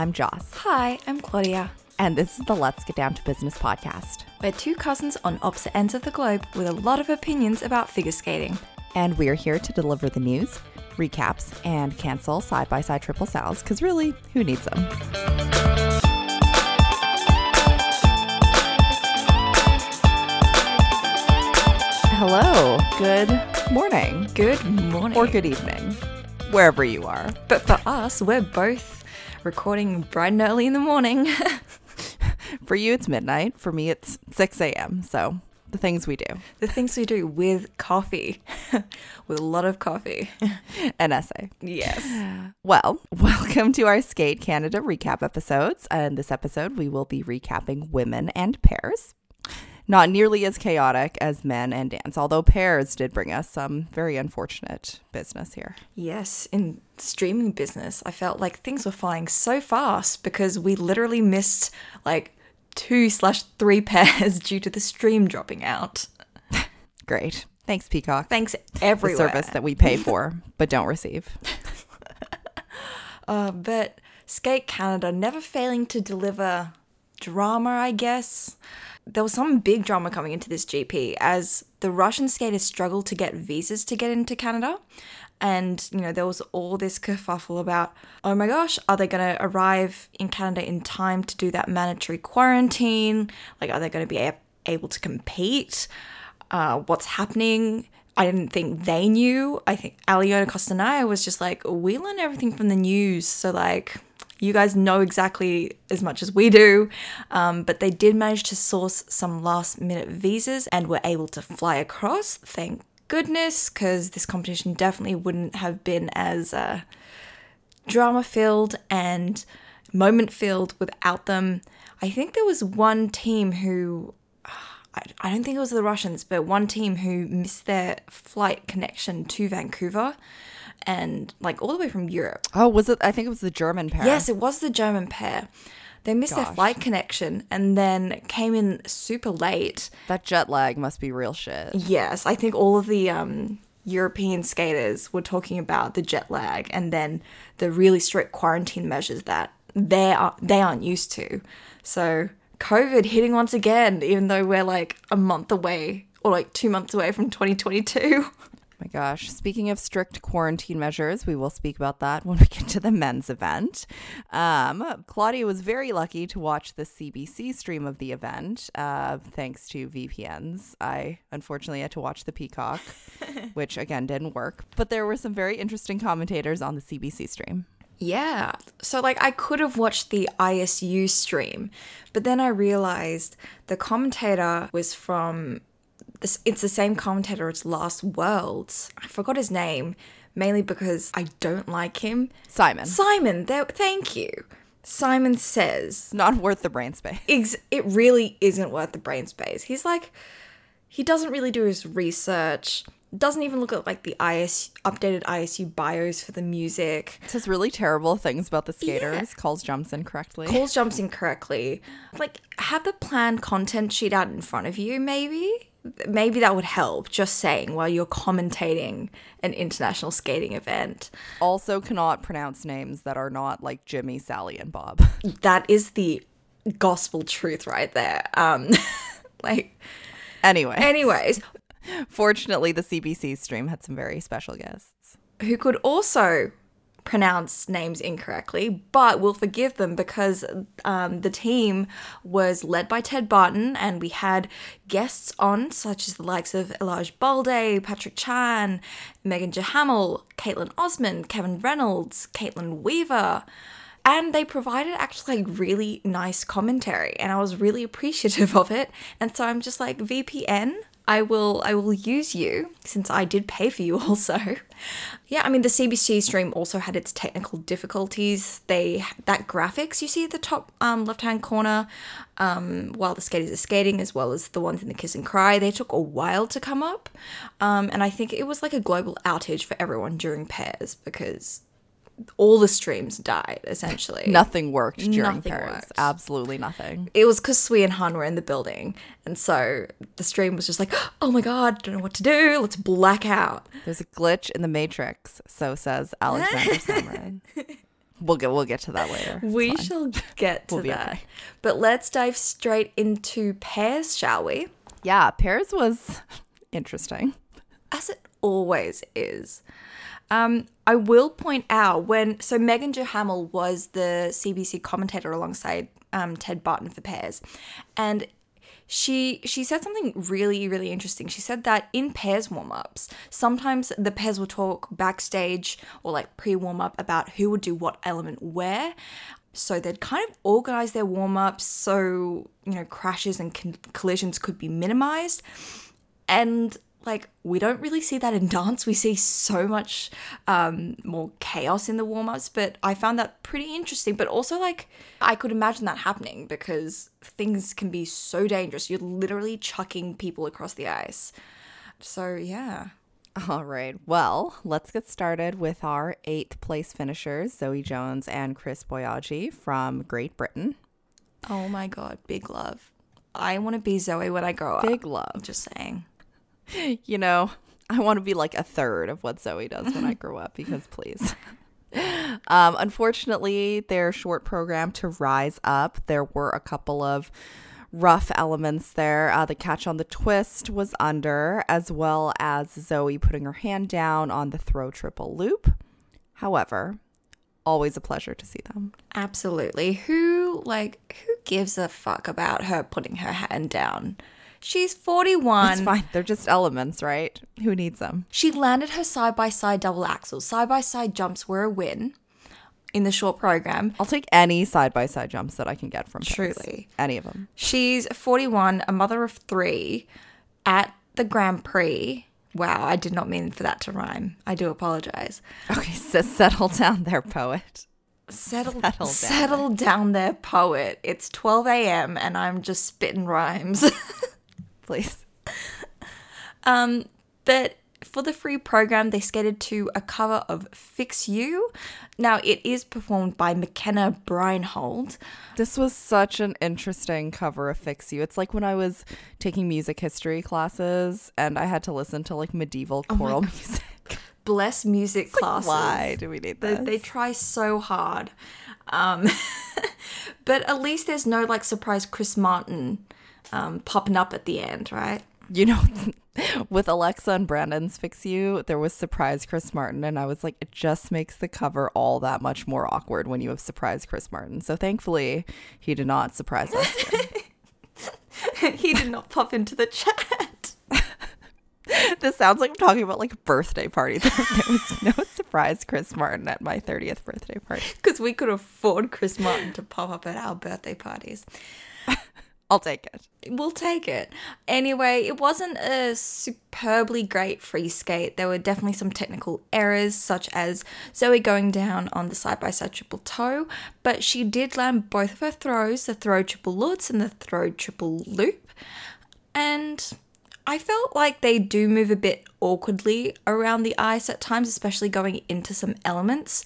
I'm Joss, Hi, I'm Claudia. and this is the Let's Get Down to Business podcast. We're two cousins on opposite ends of the globe with a lot of opinions about figure skating. And we're here to deliver the news, recaps, and cancel side by side triple sows, because really, who needs them? Hello, good morning, Good morning. or good evening, wherever you are. But for us, we're both recording bright and early in the morning. For you, it's midnight. For me, it's 6 a.m. So, the things we do. the things we do with coffee, with a lot of coffee. An essay. Yes. Well, welcome to our Skate Canada recap episodes. And this episode, we will be recapping women and pairs. Not nearly as chaotic as men and dance, although pairs did bring us some very unfortunate business here. Yes, in streaming business, I felt like things were flying so fast because we literally missed like two slash three pairs due to the stream dropping out. Great. Thanks, Peacock. Thanks every service that we pay for but don't receive. Uh, but Skate Canada never failing to deliver drama, I guess. There was some big drama coming into this GP as the Russian skaters struggled to get visas to get into Canada. And, you know, there was all this kerfuffle about, oh my gosh, are they going to arrive in Canada in time to do that mandatory quarantine? Like, are they going to be a- able to compete? Uh, what's happening? I didn't think they knew. I think Aliona Kostornaia was just like, we learn everything from the news. So, like, you guys know exactly as much as we do. Um, but they did manage to source some last minute visas and were able to fly across. Thank goodness, because this competition definitely wouldn't have been as uh, drama filled and moment filled without them. I think there was one team who. I I don't think it was the Russians, but one team who missed their flight connection to Vancouver and like all the way from Europe. Oh, was it? I think it was the German pair. Yes, it was the German pair. They missed their flight connection and then came in super late. That jet lag must be real shit. Yes, I think all of the um, European skaters were talking about the jet lag and then the really strict quarantine measures that they are they aren't used to. So COVID hitting once again, even though we're like a month away or like two months away from 2022. my gosh. Speaking of strict quarantine measures, we will speak about that when we get to the men's event. Um, Claudia was very lucky to watch the CBC stream of the event, uh, thanks to VPNs. I unfortunately had to watch the Peacock, which again didn't work, but there were some very interesting commentators on the CBC stream. Yeah. So, like, I could have watched the ISU stream, but then I realized the commentator was from. This, it's the same commentator as Last Worlds. I forgot his name, mainly because I don't like him. Simon, Simon, there, thank you. Simon says, not worth the brain space. ex- it really isn't worth the brain space. He's like, he doesn't really do his research, doesn't even look at like the IS updated ISU bios for the music. Says really terrible things about the skaters. Calls jumps incorrectly. calls jumps incorrectly. Like, have the planned content sheet out in front of you, maybe? Maybe that would help, just saying, while you're commentating an international skating event. also cannot pronounce names that are not like Jimmy, Sally, and Bob. That is the gospel truth right there. Um, like, anyway. anyways, Fortunately, the CBC stream had some very special guests. who could also pronounce names incorrectly, but we'll forgive them because um, the team was led by Ted Barton, and we had guests on, such as the likes of Elladj Baldé, Patrick Chan, Megan Duhamel, Kaetlyn Osmond, Kevin Reynolds, Kaitlyn Weaver. And they provided actually really nice commentary, and I was really appreciative of it. And so I'm just like, VPN, I will I will use you since I did pay for you also. Yeah, I mean the CBC stream also had its technical difficulties. They that graphics you see at the top um, left hand corner, um, while the skaters are skating, as well as the ones in the kiss and cry, they took a while to come up, um, and I think it was like a global outage for everyone during pairs because all the streams died essentially. Nothing worked during Nothing pairs. worked. Absolutely nothing. it was because Sui and Han were in the building, and so the stream was just like, "Oh my god, don't know what to do. Let's black out." There's a glitch in the matrix, so says Alexander Samarin. We'll get we'll get to that later. It's we fine. shall get to We'll that. okay. But let's dive straight into pairs, shall we? Yeah, pairs was interesting. as it always is. Um, I will point out when so Megan Duhamel was the CBC commentator alongside um, Ted Barton for Pairs, and she she said something really really interesting. She said that in pairs warm ups, sometimes the pairs will talk backstage or like pre warm up about who would do what element where. So they'd kind of organize their warm ups so you know crashes and con- collisions could be minimized and like we don't really see that in dance. We see so much um, more chaos in the warm-ups but i found that pretty interesting. But also like i could imagine that happening because things can be so dangerous. You're literally chucking people across the ice. So yeah. All right. Well, let's get started with our eighth place finishers, Zoe Jones and Chris Boyadji from Great Britain. oh my god. Big love. I want to be zoe when i grow up. Big love. just saying You know, I want to be like a third of what Zoe does when I grow up because please. Um, unfortunately, their short program to rise up, there were a couple of rough elements there. Uh, the catch on the twist was under, as well as Zoe putting her hand down on the throw triple loop. However, always a pleasure to see them. Absolutely. Who like who gives a fuck about her putting her hand down? She's 41. It's fine. They're just elements, right? Who needs them? She landed her side by side double axels. Side by side jumps were a win in the short program. I'll take any side by side jumps that I can get from pairs. Truly. Any of them. She's 41, a mother of three, at the Grand Prix. Wow, I did not mean for that to rhyme. I do apologize. Okay, so settle down there, poet. Settle, Settle down settle down there, poet. It's 12 a.m. and I'm just spitting rhymes. Please. Um, but for the free program, they skated to a cover of Fix You. Now, it is performed by McKenna Breinhold. This was such an interesting cover of Fix You. It's like when I was taking music history classes and I had to listen to like medieval choral music. Bless music classes. Why do we need They, this? they try so hard. Um, but at least there's no like surprise Chris Martin um, popping up at the end, right? you know, with Alexa and Brandon's Fix You, there was surprise Chris Martin, and I was like, it just makes the cover all that much more awkward when you have surprise Chris Martin. So thankfully, he did not surprise us. he did not pop into the chat. this sounds like I'm talking about like a birthday party. There, there was no surprise Chris Martin at my 30th birthday party. Because we could afford Chris Martin to pop up at our birthday parties. I'll take it. We'll take it. Anyway, it wasn't a superbly great free skate. There were definitely some technical errors, such as Zoe going down on the side by side triple toe, but she did land both of her throws the throw triple lutz and the throw triple loop. And I felt like they do move a bit awkwardly around the ice at times, especially going into some elements.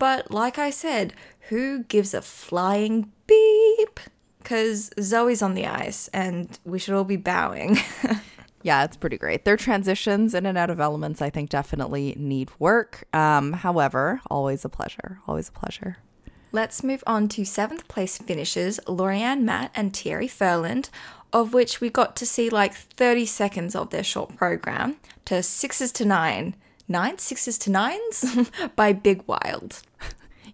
But like I said, who gives a flying beep? Because Zoe's on the ice and we should all be bowing. Yeah, it's pretty great. Their transitions in and out of elements, I think, definitely need work. Um, however, always a pleasure. Always a pleasure. Let's move on to seventh place finishes Lori-Ann Matte and Thierry Ferland, of which we got to see like 30 seconds of their short program to sixes to nine. Nine sixes to nines by Big Wild.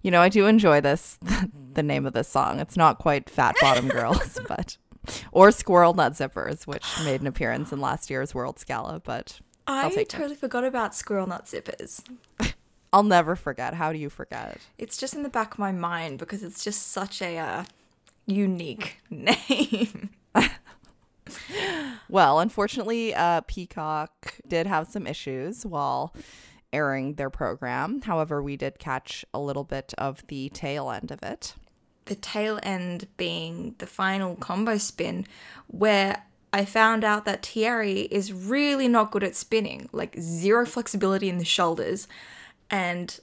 You know, I do enjoy this, the name of this song. It's not quite Fat Bottom Girls, but, or Squirrel Nut Zippers, which made an appearance in last year's Worlds Gala, but I take it. totally forgot about Squirrel Nut Zippers. I'll never forget. How do you forget? It's just in the back of my mind because it's just such a uh, unique name. Well, unfortunately, uh, Peacock did have some issues while airing their program. However, we did catch a little bit of the tail end of it. The tail end being the final combo spin, where I found out that Thierry is really not good at spinning, like zero flexibility in the shoulders, and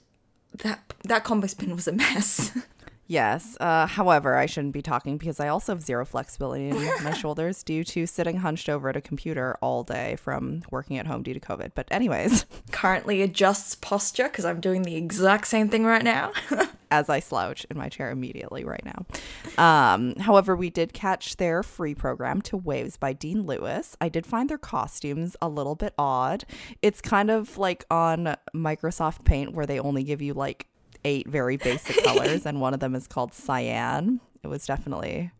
that that combo spin was a mess. Yes. Uh, however, I shouldn't be talking because I also have zero flexibility in my shoulders due to sitting hunched over at a computer all day from working at home due to COVID. But, anyways, Currently adjusts posture because I'm doing the exact same thing right now. as I slouch in my chair immediately right now. Um, however, we did catch their free program to Waves by Dean Lewis. I did find their costumes a little bit odd. It's kind of like on Microsoft Paint where they only give you like eight very basic colors, and one of them is called cyan. It was definitely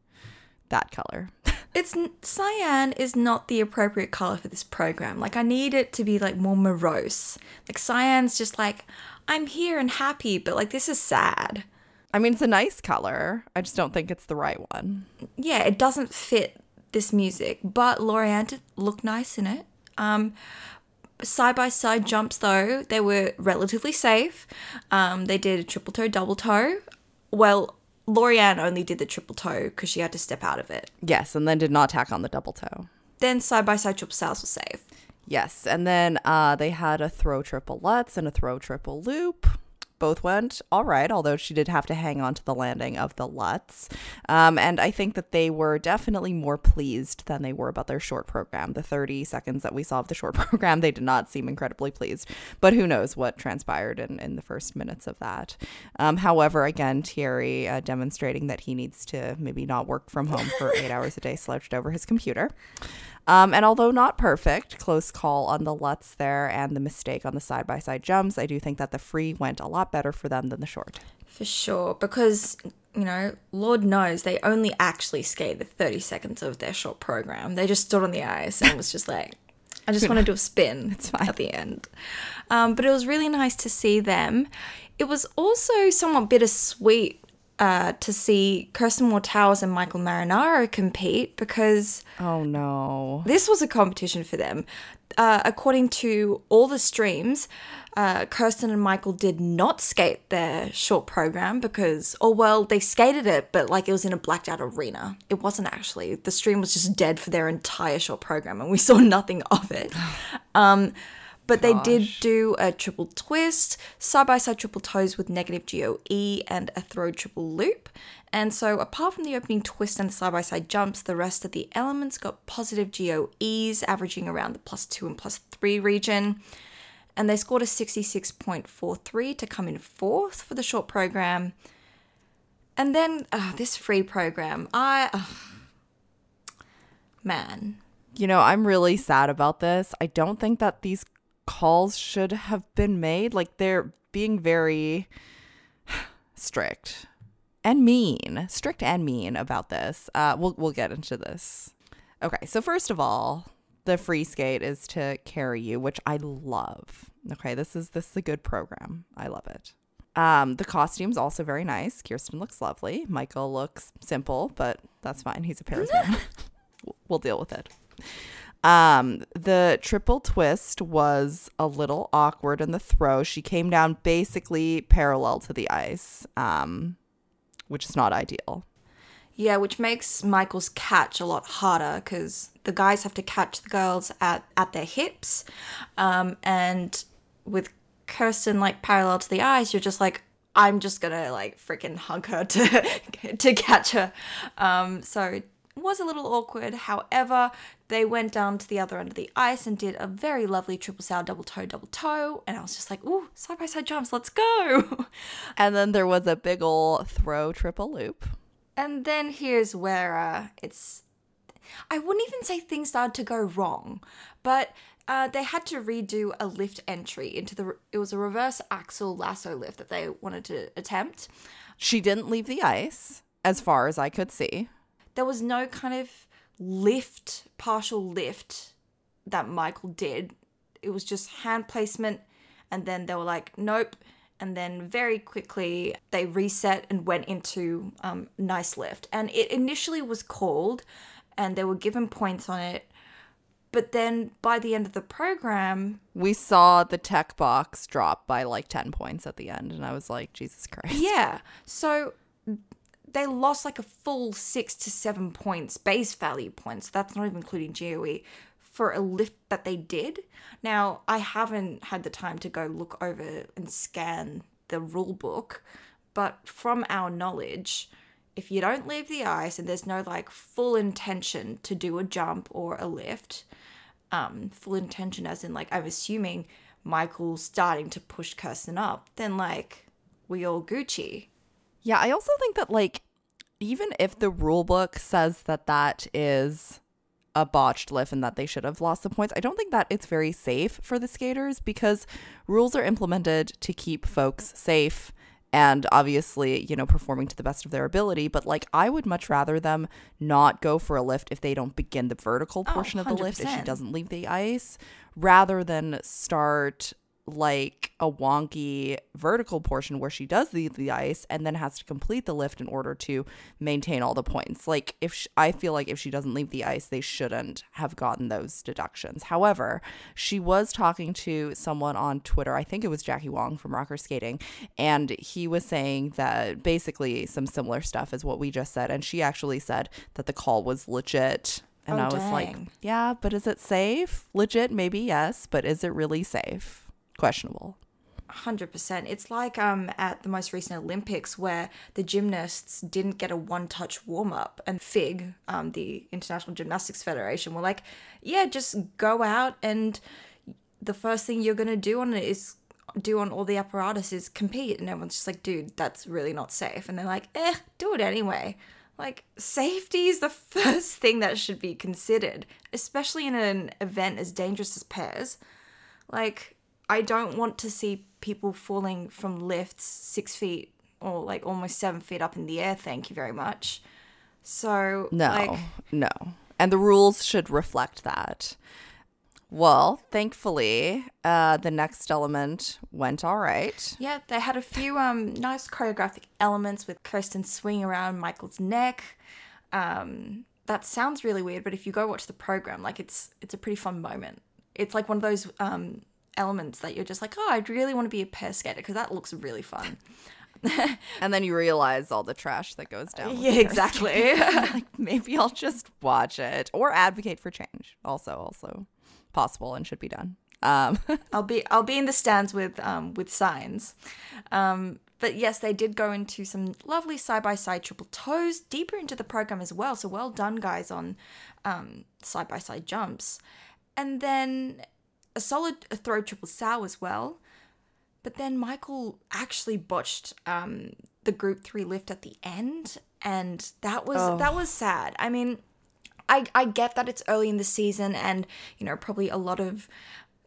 that color. It's cyan is not the appropriate color for this program. Like I need it to be like more morose. Like cyan's just like I'm here and happy, but like this is sad. I mean, it's a nice color. I just don't think it's the right one. Yeah, it doesn't fit this music, but Lori-Ann did look nice in it. Um, side by side jumps though, they were relatively safe. Um, they did a triple toe, double toe. Well, Lori-Ann only did the triple toe because she had to step out of it. Yes, and then did not tack on the double toe. Then side by side triple sals were safe. Yes, and then uh, they had a throw triple lutz and a throw triple loop. Both went all right, although she did have to hang on to the landing of the Lutz. Um, and I think that they were definitely more pleased than they were about their short program. The 30 seconds that we saw of the short program, they did not seem incredibly pleased. But who knows what transpired in, in the first minutes of that. Um, however, again, Thierry uh, demonstrating that he needs to maybe not work from home for eight hours a day slouched over his computer. Um, and although not perfect, close call on the Lutz there and the mistake on the side by side jumps, I do think that the free went a lot better for them than the short. For sure, because, you know, Lord knows they only actually skated 30 seconds of their short program. They just stood on the ice and it was just like, I just want to do a spin It's fine. at the end. Um, but it was really nice to see them. It was also somewhat bittersweet uh, to see Kirsten Moore Towers and Michael Marinaro compete because Oh no. this was a competition for them. Uh, according to all the streams, uh, Kirsten and Michael did not skate their short program because, oh well, they skated it, but like it was in a blacked out arena. It wasn't actually. The stream was just dead for their entire short program, and we saw nothing of it. Um, but they did do a triple twist, side by side triple toes with negative GOE, and a throw triple loop. And so, apart from the opening twist and side by side jumps, the rest of the elements got positive GOEs, averaging around the plus two and plus three region. And they scored a 66.43 to come in fourth for the short program. And then uh, this free program, I. Uh, man. You know, I'm really sad about this. I don't think that these calls should have been made. Like they're being very strict and mean, strict and mean about this. Uh, we'll we'll get into this. Okay, so first of all, the free skate is to carry you, which I love. Okay, this is this is a good program. I love it. Um, the costume's also very nice. Kirsten looks lovely. Michael looks simple, but that's fine. He's a pairs man. we'll deal with it. Um, the triple twist was a little awkward in the throw. She came down basically parallel to the ice, um, which is not ideal. Yeah, which makes Michael's catch a lot harder because the guys have to catch the girls at, at their hips. Um, and with Kirsten like parallel to the ice, you're just like, I'm just gonna like freaking hug her to to catch her. Um, so was a little awkward. However, they went down to the other end of the ice and did a very lovely triple sow, double toe, double toe. And I was just like, ooh, side by side jumps, let's go. And then there was a big ol' throw triple loop. And then here's where uh, it's. I wouldn't even say things started to go wrong, but uh, they had to redo a lift entry into the. It was a reverse axel lasso lift that they wanted to attempt. She didn't leave the ice, as far as I could see. There was no kind of lift, partial lift that Michael did. It was just hand placement, and then they were like, nope. And then very quickly they reset and went into um, nice lift. And it initially was called, and they were given points on it. But then by the end of the program, We saw the tech box drop by like 10 points at the end, and I was like, Jesus Christ. yeah. So they lost like a full six to seven points, base value points. That's not even including GOE for a lift that they did. Now, I haven't had the time to go look over and scan the rule book, but from our knowledge, if you don't leave the ice and there's no like full intention to do a jump or a lift, um, full intention as in like I'm assuming Michael's starting to push Kirsten up, then like we all Gucci. Yeah, I also think that like even if the rule book says that that is a botched lift and that they should have lost the points, I don't think that it's very safe for the skaters because rules are implemented to keep folks safe and obviously, you know, performing to the best of their ability. But like, I would much rather them not go for a lift if they don't begin the vertical portion of the lift, if she doesn't leave the ice, rather than start like a wonky vertical portion where she does leave the ice and then has to complete the lift in order to maintain all the points. Like if sh I feel like if she doesn't leave the ice, they shouldn't have gotten those deductions. However, she was talking to someone on Twitter. I think it was Jackie Wong from Rocker Skating, and he was saying that basically some similar stuff as what we just said. And she actually said that the call was legit. And Oh, I was like, yeah, but is it safe? Legit, maybe yes, but is it really safe? Questionable. Hundred percent. It's like um at the most recent Olympics where the gymnasts didn't get a one-touch warm-up, and FIG, um, the International Gymnastics Federation, were like, "Yeah, just go out, and the first thing you're gonna do on it is do on all the apparatus is compete." And everyone's just like, "Dude, that's really not safe." And they're like, "Eh, do it anyway." Like safety is the first thing that should be considered, especially in an event as dangerous as pairs. Like, I don't want to see people falling from lifts six feet or like almost seven feet up in the air. Thank you very much. So, No, like, no. And the rules should reflect that. Well, thankfully, uh, the next element went all right. yeah, they had a few um nice choreographic elements with Kirsten swinging around Michael's neck. Um, that sounds really weird, but if you go watch the program, like it's it's a pretty fun moment. It's like one of those um elements that you're just like, oh, I'd really want to be a pair skater because that looks really fun. And then you realize all the trash that goes down. Yeah, exactly. like maybe I'll just watch it or advocate for change. Also, also possible and should be done. Um, I'll be I'll be in the stands with um with signs. Um but yes, they did go into some lovely side by side triple toes deeper into the program as well. So well done guys on um side by side jumps. And then a solid throw triple sow as well. But then Michael actually botched um the group 3 lift at the end and that was that was sad. I mean, I, I get that it's early in the season and you know probably a lot of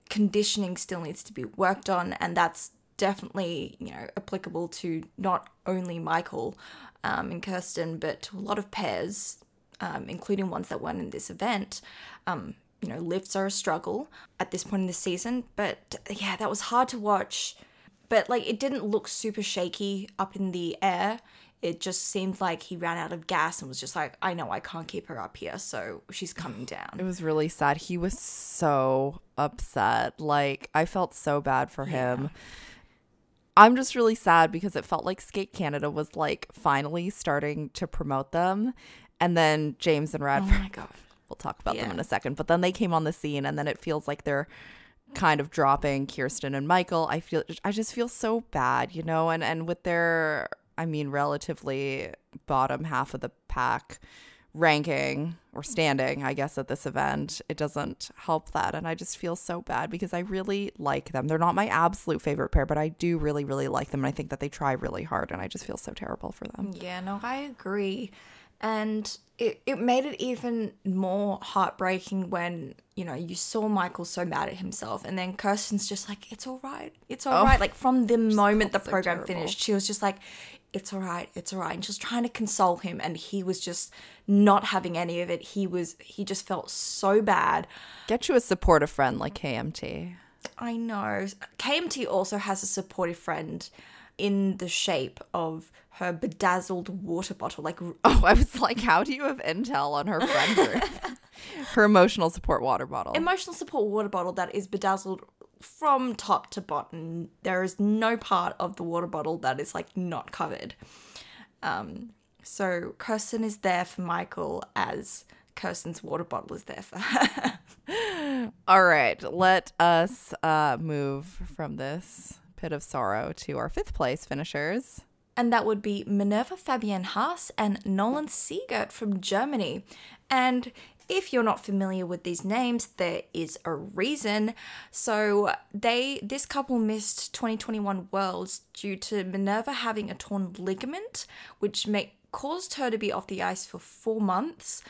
conditioning still needs to be worked on and that's definitely you know applicable to not only michael um, and kirsten but to a lot of pairs um, including ones that weren't in this event um, you know lifts are a struggle at this point in the season but yeah that was hard to watch but like it didn't look super shaky up in the air it just seemed like he ran out of gas and was just like i know i can't keep her up here so she's coming down it was really sad. He was so upset. Like I felt so bad for him. I'm just really sad because it felt like Skate Canada was like finally starting to promote them. And then James and oh Radford my god we'll talk about them in a second. But then they came on the scene, and then it feels like they're kind of dropping Kirsten and Michael. I feel I just feel so bad, you know, and and with their I mean relatively bottom half of the pack ranking or standing, I guess at this event, it doesn't help that and I just feel so bad because I really like them. They're not my absolute favorite pair, but I do really really like them and I think that they try really hard and I just feel so terrible for them. Yeah, no, I agree. And it, it made it even more heartbreaking when, you know, you saw Michael so mad at himself and then Kirsten's just like, it's all right. It's all right. Oh. Like from the moment the so program terrible. finished, she was just like, it's all right. It's all right. And she was trying to console him and he was just not having any of it. He was, he just felt so bad. Get you a supportive friend like KMT. I know. KMT also has a supportive friend in the shape of her bedazzled water bottle. Like Oh, I was like, how do you have intel on her friend group? her emotional support water bottle. emotional support water bottle that is bedazzled from top to bottom. There is no part of the water bottle that is like not covered. Um, so Kirsten is there for Michael as Kirsten's water bottle is there for her. All right, let us uh, move from this pit of sorrow to our fifth place finishers. and that would be Minerva Fabienne Hase and Nolan Seegert from Germany. And if you're not familiar with these names, there is a reason. So they this couple missed 2021 Worlds due to Minerva having a torn ligament, which may, caused her to be off the ice for four months.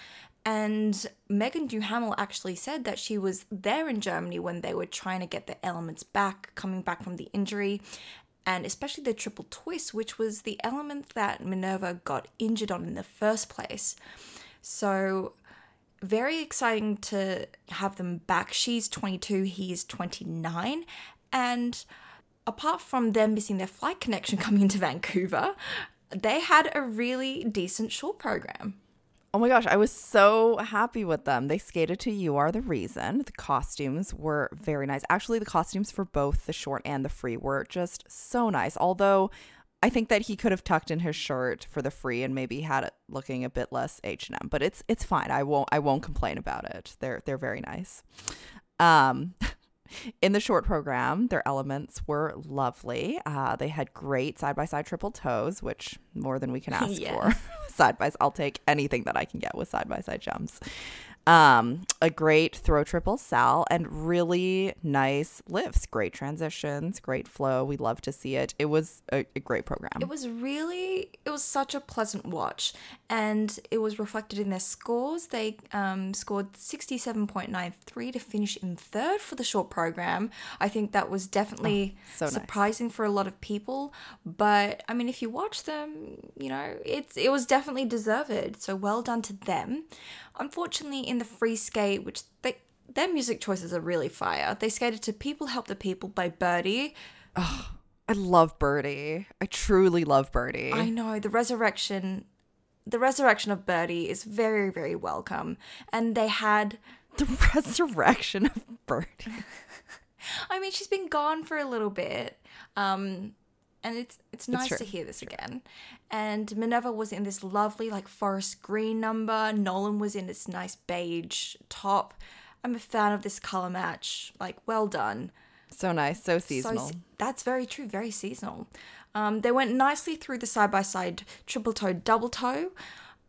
And Megan Duhamel actually said that she was there in Germany when they were trying to get the elements back, coming back from the injury, and especially the triple twist, which was the element that Minerva got injured on in the first place. So, very exciting to have them back. She's 22, he's 29. And apart from them missing their flight connection coming into Vancouver, they had a really decent short program. Oh my gosh, I was so happy with them. They skated to You Are the Reason. The costumes were very nice. Actually, the costumes for both the short and the free were just so nice. Although I think that he could have tucked in his shirt for the free and maybe had it looking a bit less H&M, but it's it's fine. I won't I won't complain about it. They're they're very nice. Um In the short program, their elements were lovely. Uh, they had great side by side triple toes, which more than we can ask yes. for. Side by side. I'll take anything that I can get with side by side jumps. Um, a great throw triple sal and really nice lifts, great transitions, great flow. We love to see it. It was a, a, great program. It was really, it was such a pleasant watch, and it was reflected in their scores. They um, scored 67.93 to finish in third for the short program. I think that was definitely oh, so surprising nice. for a lot of people. But I mean, if you watch them, you know, it's it was definitely deserved. So well done to them. Unfortunately, in the free skate, which they their music choices are really fire. They skated to People Help the People by Birdy. Oh, I love Birdy. I truly love Birdy. I know. The resurrection the resurrection of Birdy is very, very welcome. And they had the resurrection of Birdy. I mean, she's been gone for a little bit. Um, and it's it's nice it's to hear this again. And Minerva was in this lovely like forest green number. Nolan was in this nice beige top. I'm a fan of this color match. Like, well done. So nice, so seasonal. So, that's very true, very seasonal. Um, they went nicely through the side by side triple toe, double toe,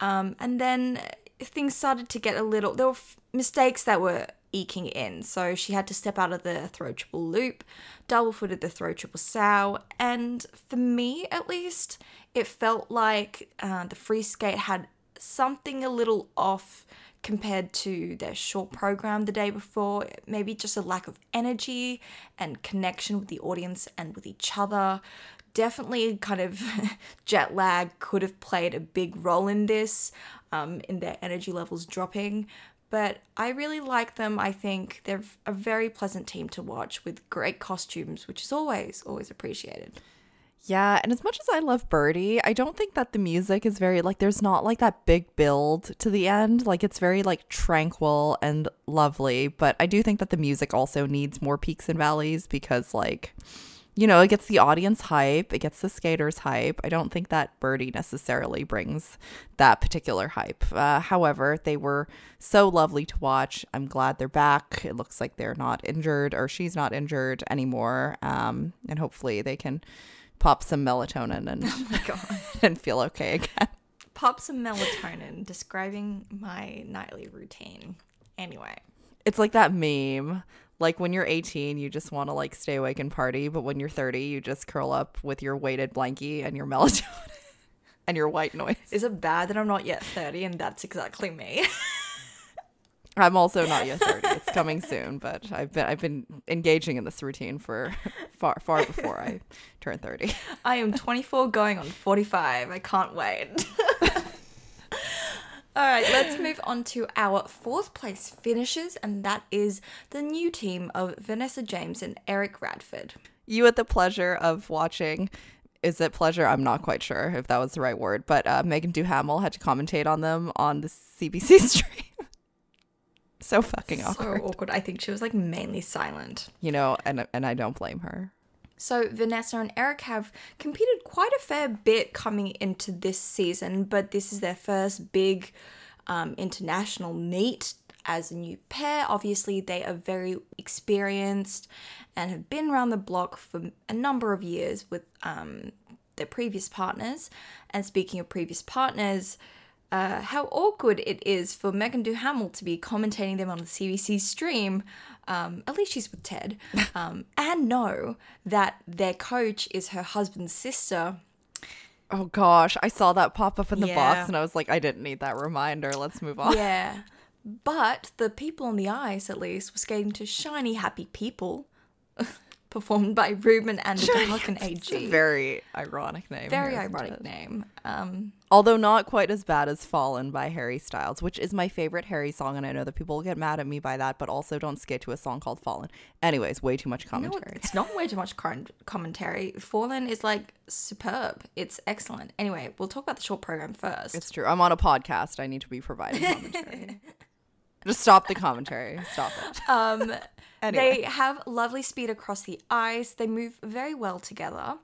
um, and then things started to get a little. There were f- mistakes that were eking in. So she had to step out of the throw triple loop, double footed the throw triple sow, and for me at least, it felt like uh, the free skate had something a little off compared to their short program the day before. Maybe just a lack of energy and connection with the audience and with each other. Definitely, kind of jet lag could have played a big role in this, um, in their energy levels dropping but I really like them. I think they're a very pleasant team to watch with great costumes, which is always, always appreciated. Yeah, and as much as I love Birdy, I don't think that the music is very like there's not like that big build to the end. Like it's very like tranquil and lovely, but I do think that the music also needs more peaks and valleys because like you know, it gets the audience hype, it gets the skaters hype. I don't think that Birdy necessarily brings that particular hype. Uh, however, they were so lovely to watch. I'm glad they're back. It looks like they're not injured or she's not injured anymore. Um, and hopefully they can pop some melatonin and, oh and feel okay again. Pop some melatonin, describing my nightly routine. Anyway. It's like that meme like when you're 18 you just want to like stay awake and party but when you're 30 you just curl up with your weighted blankie and your melatonin and your white noise. Is it bad that i'm not yet 30 and that's exactly me? I'm also not yet 30 it's coming soon but i've been i've been engaging in this routine for far far before i turn 30 i am 24 going on 45 i can't wait all right, let's move on to our fourth place finishers, and that is the new team of Vanessa James and Eric Radford. You had the pleasure of watching. Is it pleasure? I'm not quite sure if that was the right word, but uh, Megan Duhamel had to commentate on them on the CBC stream. so fucking awkward. So awkward. I think she was like mainly silent. You know, and and I don't blame her. So, Vanessa and Eric have competed quite a fair bit coming into this season, but this is their first big um, international meet as a new pair. Obviously, they are very experienced and have been around the block for a number of years with um, their previous partners. And speaking of previous partners, uh, how awkward it is for Megan Duhamel to be commentating them on the CBC stream. Um, at least she's with Ted, um, and know that their coach is her husband's sister. Oh gosh, I saw that pop up in the Yeah. box and I was like, I didn't need that reminder. Let's move on. Yeah. But the people on the ice, at least, were skating to Shiny Happy People, performed by Reuben and the Dark. very ironic name. Very here, ironic name. Um, Although not quite as bad as Fallen by Harry Styles, which is my favorite Harry song, and I know that people will get mad at me by that, but also don't skate to a song called Fallen. Anyways, way too much no, commentary. it's not way too much commentary. Fallen is like superb. It's excellent. Anyway, we'll talk about the short program first. It's true. I'm on a podcast. I need to be providing commentary. Just stop the commentary. Stop it. Um, Anyway. They have lovely speed across the ice. They move very well together.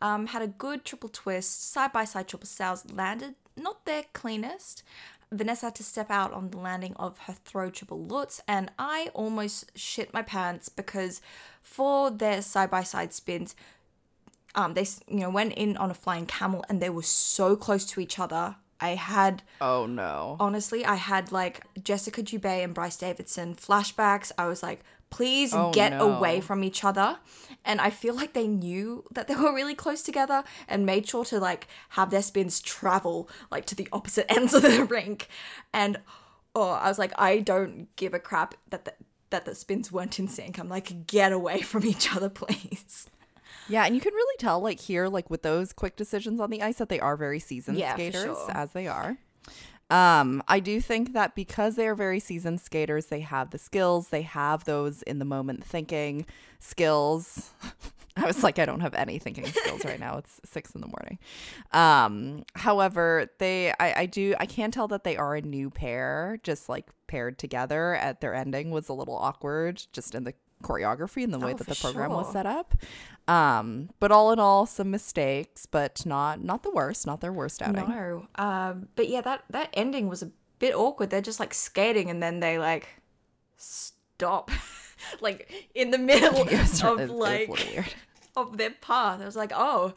Um, had a good triple twist, side by side triple sals landed, not their cleanest. Vanessa had to step out on the landing of her throw triple lutz, and I almost shit my pants because for their side by side spins, um, they you know went in on a flying camel, and they were so close to each other. I had Oh no. honestly, I had like Jessica Dubé and Bryce Davison flashbacks. I was like, please Oh, get no. away from each other. And I feel like they knew that they were really close together and made sure to like have their spins travel like to the opposite ends of the rink. And oh, I was like, I don't give a crap that the, that the spins weren't in sync. I'm like, get away from each other, please. Yeah, and you can really tell, like here, like with those quick decisions on the ice, that they are very seasoned Yeah, skaters, sure. as they are. Um, I do think that because they are very seasoned skaters, they have the skills, they have those in the moment thinking skills. I was like, I don't have any thinking skills right now. It's six in the morning. Um, however, they, I, I do, I can tell that they are a new pair, just like paired together. At their ending was a little awkward, just in the choreography and the way Oh, that the program was set up. Um, but all in all, some mistakes, but not not the worst, not their worst outing. No. Um, but yeah, that that ending was a bit awkward. They're just like skating and then they like stop, like in the middle was, of it like of their path. I was like, oh,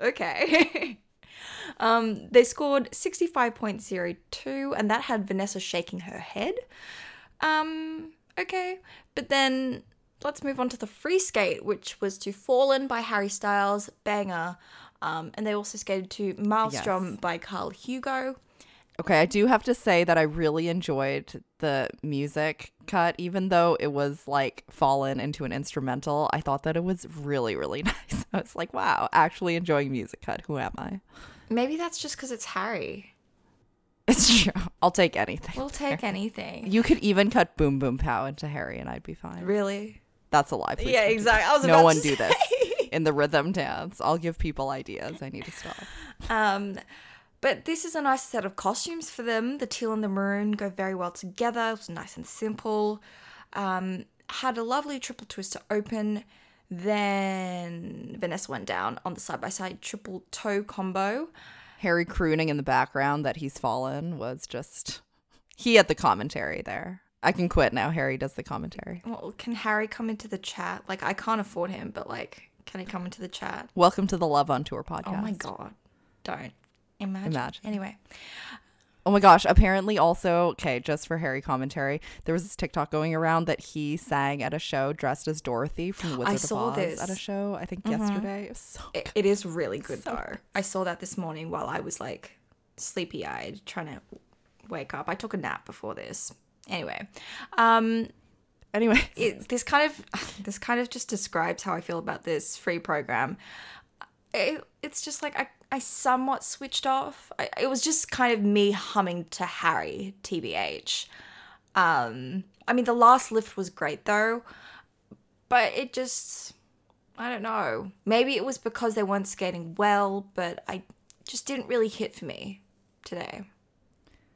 okay. um, they scored sixty five point zero two, and that had Vanessa shaking her head. Um, okay, but then let's move on to the free skate, which was to Fallen by Harry Styles, banger. Um, and they also skated to Maelstrom Yes. by Carl Hugo. Okay, I do have to say that I really enjoyed the music cut, even though it was like fallen into an instrumental. I thought that it was really, really nice. I was like, wow, actually enjoying music cut. Who am I? Maybe that's just because it's Harry. It's true. I'll take anything. We'll take anything. You could even cut Boom Boom Pow into Harry, and I'd be fine. Really? That's a lie. Please Yeah, exactly. I was no one do this in the rhythm dance. I'll give people ideas. I need to stop. Um, but this is a nice set of costumes for them. The teal and the maroon go very well together. It was nice and simple. Um, had a lovely triple twist to open. Then Vanessa went down on the side by side triple toe combo. Harry crooning in the background that he's fallen was just he had the commentary there. I can quit now. Harry does the commentary. Well, can Harry come into the chat? Like, I can't afford him, but like, can he come into the chat? Welcome to the Love on Tour podcast. Oh my god, don't imagine. Imagine. Anyway, Oh my gosh. Apparently, also, okay, just for Harry commentary, there was this TikTok going around that he sang at a show dressed as Dorothy from The Wizard I of saw Oz this. Mm-hmm. at a show, I think yesterday. It so it, it is really good though. I saw that this morning while I was like sleepy eyed, trying to wake up. I took a nap before this. Anyway, um, Anyway, it, this kind of this kind of just describes how I feel about this free program. It, it's just like I, I somewhat switched off. I, it was just kind of me humming to Harry, tbh. Um, I mean, the last lift was great though, but it just I don't know. Maybe it was because they weren't skating well, but I just didn't really hit for me today.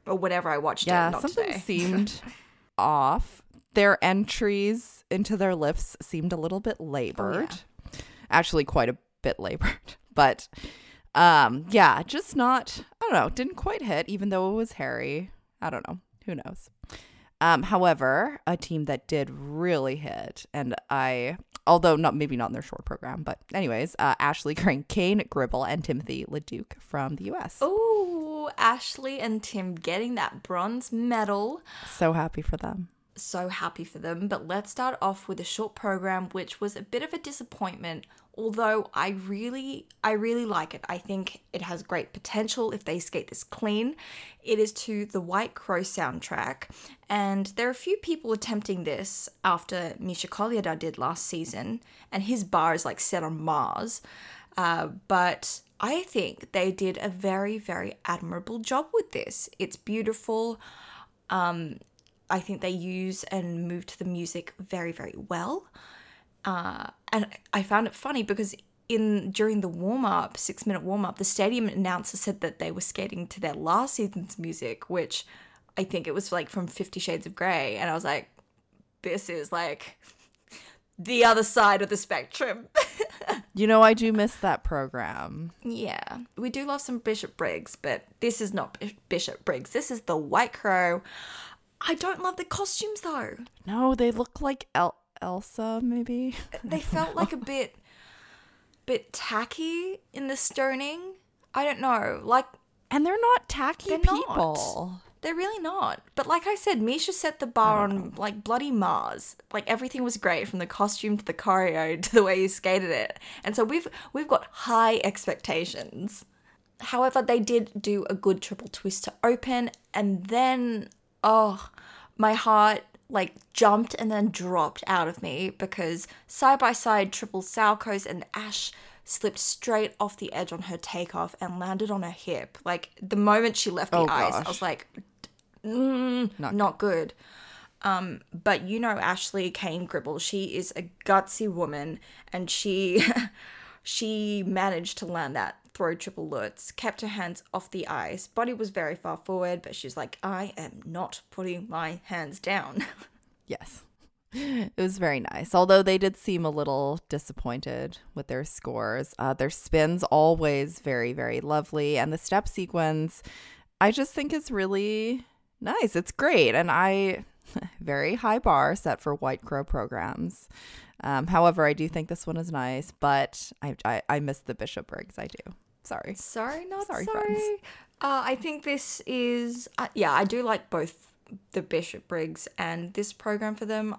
Or whenever I watched yeah, it, not something today. seemed off. Their entries into their lifts seemed a little bit labored. Actually, quite a bit labored. But um, yeah, just not, I don't know, didn't quite hit, even though it was Harry. I don't know. Who knows? Um, however, a team that did really hit, and I, although not maybe not in their short program, but anyways, uh, Ashley Crane, Cain-Gribble, and Timothy Leduc from the U.S. Oh, Ashley and Tim getting that bronze medal. So happy for them. So happy for them. But let's start off with a short program, which was a bit of a disappointment. Although I really, I really like it. I think it has great potential if they skate this clean. It is to the White Crow soundtrack, and there are a few people attempting this after Misha Kolyada did last season, and his bar is like set on Mars. Uh, but I think they did a very, very admirable job with this. It's beautiful. Um, I think they use and move to the music very, very well. Uh, and I found it funny because in during the warm up, six minute warm up, the stadium announcer said that they were skating to their last season's music, which I think it was like from Fifty Shades of Grey, and I was like, this is like the other side of the spectrum. You know, I do miss that program. yeah, we do love some Bishop Briggs, but this is not Bi- Bishop Briggs. This is the White Crow. I don't love the costumes though. No, they look like El- Elsa, maybe. they felt like a bit bit tacky in the stoning. I don't know. Like And they're not tacky They're not. people. they're really not. But like I said, Misha set the bar oh on like bloody Mars. Like everything was great from the costume to the choreo to the way you skated it. And so we've we've got high expectations. However, they did do a good triple twist to open and then oh, my heart like jumped and then dropped out of me because side by side triple Salchows and Ash slipped straight off the edge on her takeoff and landed on her hip. Like the moment she left the Oh, ice, I was like, mm, not, good. Um, but you know Ashley Cain-Gribble, she is a gutsy woman and she she managed to land that throw triple lutz, kept her hands off the ice. Body was very far forward, but she's like, I am not putting my hands down. Yes. It was very nice. Although they did seem a little disappointed with their scores. Uh, their spins always very, very lovely. And the step sequence, I just think is really nice. It's great. And I, very high bar set for White Crow programs. Um, however, I do think this one is nice, but I, I, I miss the Bishop Briggs. I do. Sorry. sorry, not Sorry, sorry. Uh, I think this is, uh, yeah, I do like both the Bishop Briggs and this program for them.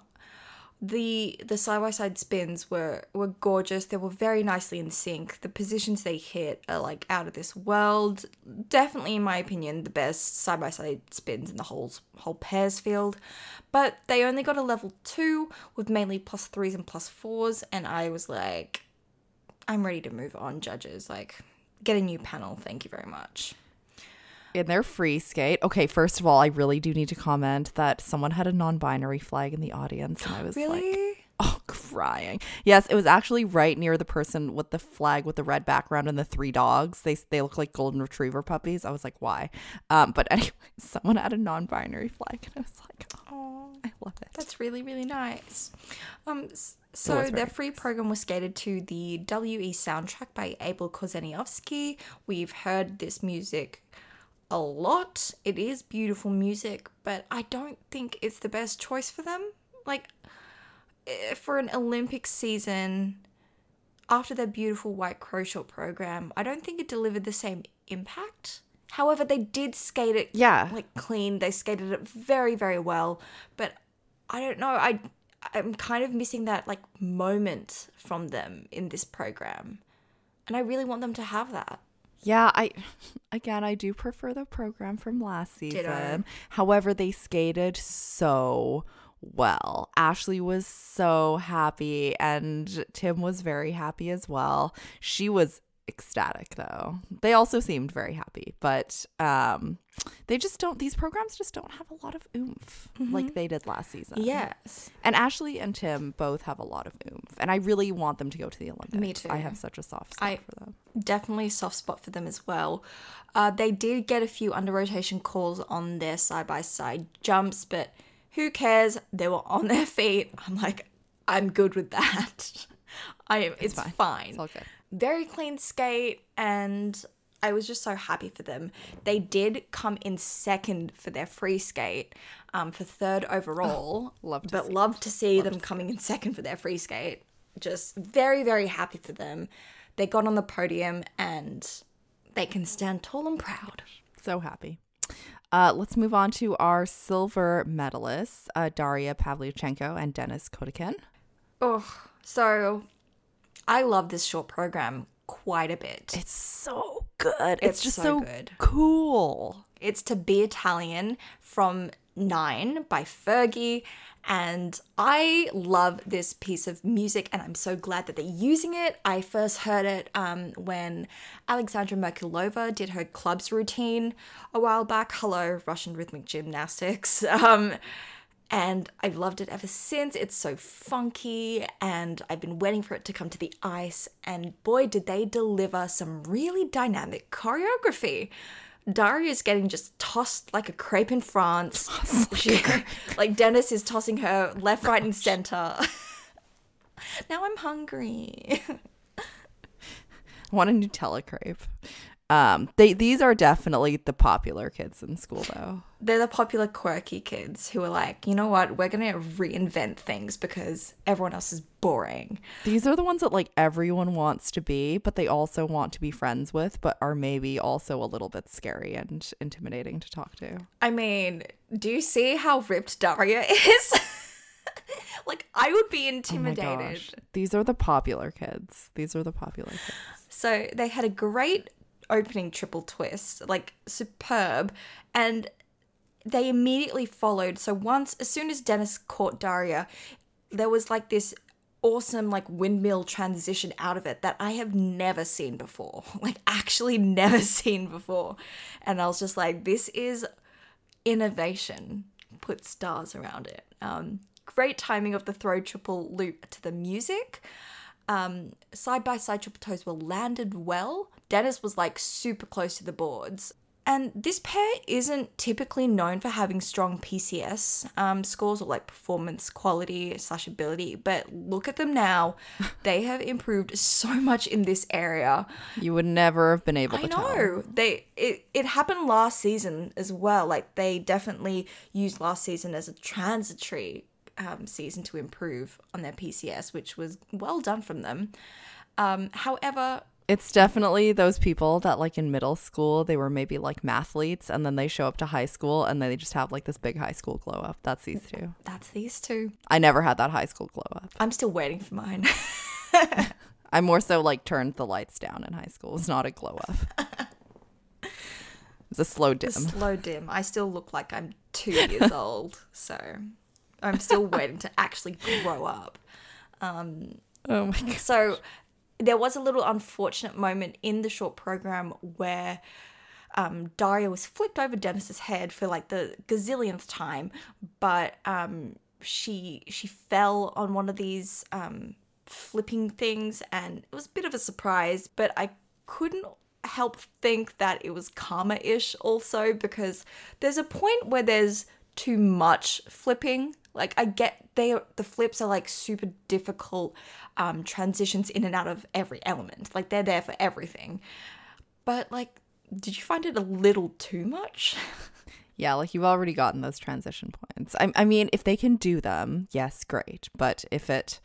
The the side by side spins were were gorgeous. They were very nicely in sync. The positions they hit are like out of this world. Definitely, in my opinion, the best side by side spins in the whole whole pairs field. But they only got a level two with mainly plus threes and plus fours, and I was like, I'm ready to move on, judges. Like, get a new panel. Thank you very much. in their free skate. Okay, first of all, I really do need to comment that someone had a non-binary flag in the audience, and I was like, Really? oh, crying. Yes, it was actually right near the person with the flag with the red background and the three dogs. They they look like golden retriever puppies. I was like, why? Um, but anyway, someone had a non-binary flag, and I was like, oh, I love it. That's really, really nice. Um, so their free program was skated to the WE soundtrack by Abel Korzeniowski. We've heard this music a lot. It is beautiful music, but I don't think it's the best choice for them. Like, Eh, for an Olympic season, after their beautiful White Crow short program, I don't think it delivered the same impact. However, they did skate it Yeah. like clean. They skated it very, very well. But I don't know. I I'm kind of missing that like moment from them in this program, and I really want them to have that. Yeah, I again I do prefer the program from last Ditto. season. However, they skated so well. Ashley was so happy and Tim was very happy as well. She was ecstatic though. They also seemed very happy, but um they just don't these programs just don't have a lot of oomph like they did last season. Yes. And Ashley and Tim both have a lot of oomph and I really want them to go to the Olympics. Me too. I have such a soft spot I- for them. definitely a soft spot for them as well. Uh, they did get a few under rotation calls on their side by side jumps, but who cares? They were on their feet. I'm like, I'm good with that. I am. It's, fine. fine. It's all good. Very clean skate, and I was just so happy for them. They did come in second for their free skate, um, for third overall. love to but see love to see them coming in second for their free skate. Just very, very happy for them. They got on the podium and they can stand tall and proud. So happy. Uh, let's move on to our silver medalists, uh, Daria Pavlyuchenko and Denis Khodykin. Oh, so I love this short program quite a bit. It's so good. It's, It's just so so, good. cool. It's To Be Italian from Nine by Fergie. And I love this piece of music, and I'm so glad that they're using it. I first heard it um, when Alexandra Merkulova did her clubs routine a while back. Hello, Russian rhythmic gymnastics. Um, and I've loved it ever since. It's so funky, and I've been waiting for it to come to the ice. And boy, did they deliver some really dynamic choreography. Daria's getting just tossed like a crepe in France. Oh, she, like Dennis is tossing her left, right, and center. now I'm hungry. I want a Nutella crepe. Um, they these are definitely the popular kids in school though. They're the popular quirky kids who are like, you know what, we're gonna reinvent things because everyone else is boring. These are the ones that like everyone wants to be, but they also want to be friends with, but are maybe also a little bit scary and intimidating to talk to. I mean, do you see how ripped Daria is? like, I would be Oh intimidated. gosh. These are the popular kids. These are the popular kids. so they had a great opening triple twist, like superb, and they immediately followed. So once, as soon as Dennis caught Daria, there was like this awesome like windmill transition out of it that I have never seen before. Like actually never seen before. And I was just like, this is innovation. Put stars around it. Um, great timing of the throw triple loop to the music. Um, side by side triple toes were landed well. Dennis was like super close to the boards. And this pair isn't typically known for having strong PCS um, scores or like performance quality slash ability, but look at them now. they have improved so much in this area. You would never have been able to I tell. know they it, it happened last season as well. Like they definitely used last season as a transitory um, season to improve on their PCS, which was well done from them. Um, however, It's definitely those people that like in middle school they were maybe like mathletes and then they show up to high school and they just have like this big high school glow up. That's these two. that's these two. I never had that high school glow up. I'm still waiting for mine. I more so like turned the lights down in high school. It was not a glow up. it was a slow dim. Slow dim. I still look like I'm two years old, so I'm still waiting to actually grow up. Um, Oh my god. So there was a little unfortunate moment in the short program where um, Daria was flipped over Dennis's head for like the gazillionth time, but um, she she fell on one of these um, flipping things, and it was a bit of a surprise. But I couldn't help think that it was karma-ish also because there's a point where there's too much flipping. Like I get they the flips are like super difficult um, transitions in and out of every element. Like they're there for everything. But like, did you find it a little too much? Yeah, like you've already gotten those transition points. I, I mean, if they can do them, yes, great. But if it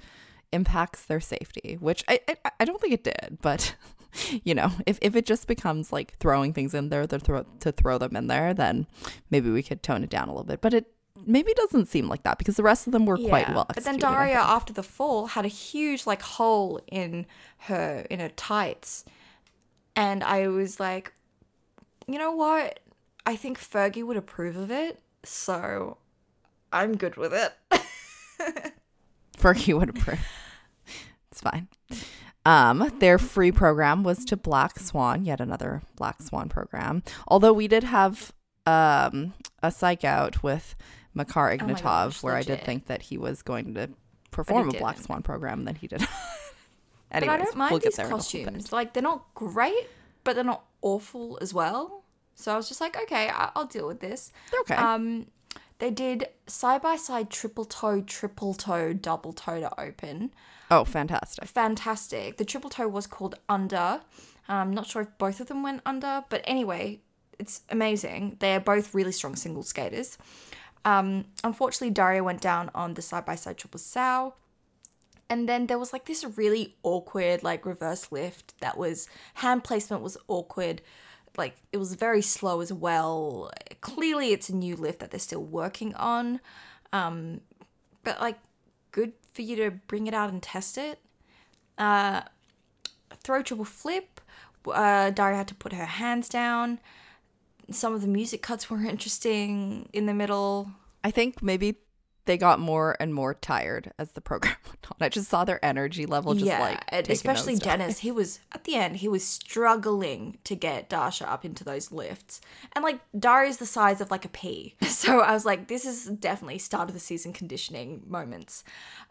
impacts their safety, which I, I, I don't think it did, but you know, if, if it just becomes like throwing things in there to throw, to throw them in there, then maybe we could tone it down a little bit. But it maybe doesn't seem like that because the rest of them were quite well But then Daria, after the fall, had a huge like hole in her in her tights, and I was like, you know what? I think Fergie would approve of it, so I'm good with it. Fergie would approve. It's fine. Um, their free program was to Black Swan, yet another Black Swan program. Although we did have um a psych out with Makar Oh Ignatov, gosh, where I did think that he was going to perform a Black. Swan program, then he did. but I don't mind we'll these there in a little bit. costumes. Like they're not great, but they're not awful as well. So I was just like, okay, I- I'll deal with this. They're Okay. Um, they did side by side triple toe, triple toe, double toe to open. oh, fantastic. Fantastic. The triple toe was called Under. I'm not sure if both of them went under, but anyway, it's amazing. They are both really strong single skaters. Um, unfortunately, Daria went down on the side by side triple sow. And then there was like this really awkward, like reverse lift that was hand placement was awkward. like it was very slow as well. Clearly, it's a new lift that they're still working on. Um, but like, good for you to bring it out and test it. Uh, throw triple flip. Uh, Daria had to put her hands down. Some of the music cuts were interesting in the middle. I think maybe they got more and more tired as the program went on. I just saw their energy level just yeah, like and take a especially. Dennis. He was at the end. He was struggling to get Dasha up into those lifts, and like Daria's the size of like a pea. So I was like, this is definitely start of the season conditioning moments.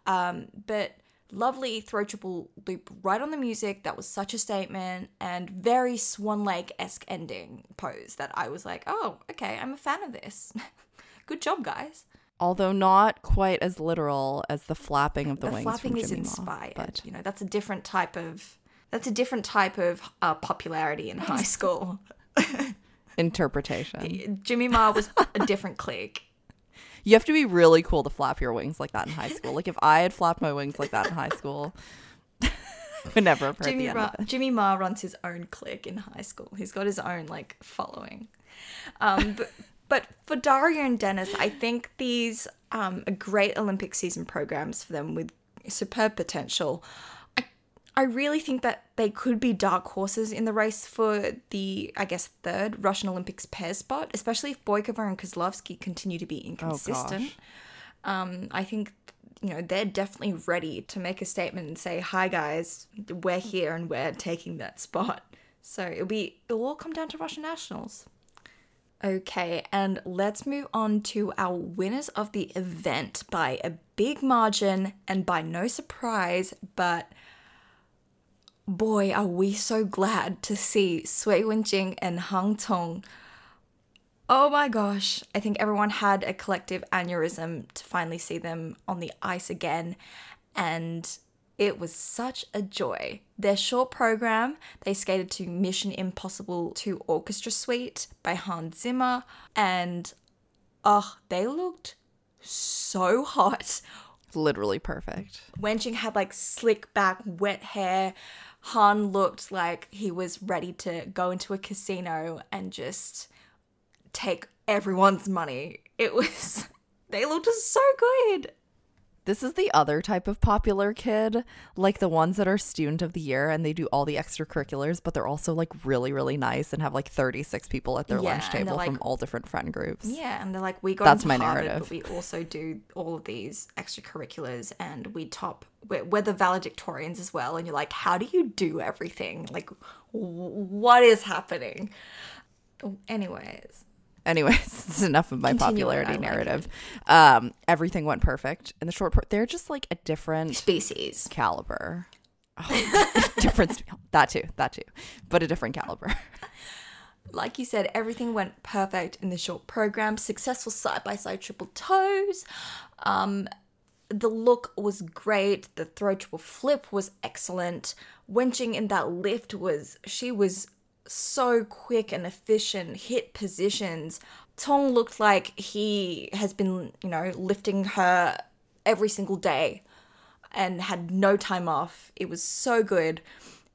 Um, but lovely throw triple loop right on the music. That was such a statement and very Swan Lake esque ending pose that I was like, oh, okay, I'm a fan of this. Good job, guys. Although not quite as literal as the flapping of the, the wings flapping from is Jimmy Ma, inspired. but You know, that's a different type of that's a different type of uh, popularity in high school. interpretation. Jimmy Ma was a different clique. You have to be really cool to flap your wings like that in high school. Like if I had flapped my wings like that in high school, I would never have heard Jimmy the end Ma, of it. Jimmy Ma runs his own clique in high school. He's got his own like following. Um, but but for Daria and Dennis, I think these um, are great Olympic season programs for them with superb potential. I really think that they could be dark horses in the race for the I guess third Russian Olympics pair spot, especially if Boykova and Kozlovsky continue to be inconsistent. Oh, um, I think you know they're definitely ready to make a statement and say, "Hi guys, we're here and we're taking that spot." So it'll be it'll all come down to Russian nationals. Okay, and let's move on to our winners of the event by a big margin and by no surprise, but boy, are we so glad to see Sui Wenjing and Han Cong Oh my gosh. I think everyone had a collective aneurysm to finally see them on the ice again. And it was such a joy. Their short program, they skated to Mission Impossible 2 Orchestra Suite by Hans Zimmer. And oh, they looked so hot. Literally perfect. Wenjing had like slick back, wet hair. Han looked like he was ready to go into a casino and just take everyone's money. It was, they looked so good. This is the other type of popular kid, like the ones that are student of the year and they do all the extracurriculars, but they're also like really, really nice and have like 36 people at their Yeah, lunch table from like- all different friend groups. Yeah, and they're like, we got That's my Harvard, narrative. but we also do all of these extracurriculars, and we top. We're, we're the valedictorians as well. And you're like, how do you do everything? Like, w- what is happening? Anyways, Anyways, it's enough of my Continue on, I popularity like narrative. Um, everything went perfect in the short. Pro- they're just like a different species. caliber. Oh, different. That too. That too. But a different caliber. like you said, everything went perfect in the short program. Successful side by side triple toes. Um, the look was great. The throw triple flip was excellent. Wenjing in that lift was she was so quick and efficient. Hit positions. Cong looked like he has been, you know, lifting her every single day and had no time off. It was so good.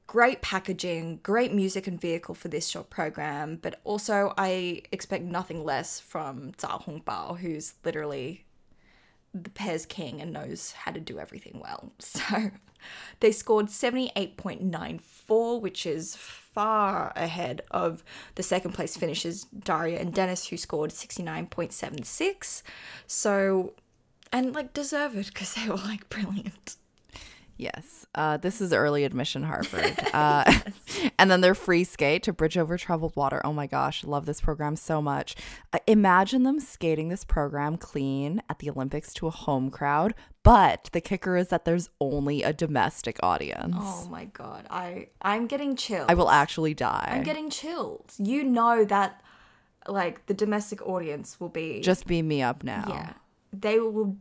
Great packaging, great music and vehicle for this short program, but also I expect nothing less from Zhao Hongbo, who's literally the pairs king and knows how to do everything well. So they scored 78.94, which is far ahead of the second place finishers, Daria and Dennis, who scored 69.76. So, and like deserve it because they were like brilliant. Yes. Uh, this is early admission Harvard. Uh, and then their free skate to Bridge Over Troubled Water. Oh my gosh, love this program so much. Uh, imagine them skating this program clean at the Olympics to a home crowd, but the kicker is that there's only a domestic audience. Oh my god, I I'm getting chills. I will actually die. I'm getting chills. You know that like the domestic audience will be Just beam me up now. yeah. They will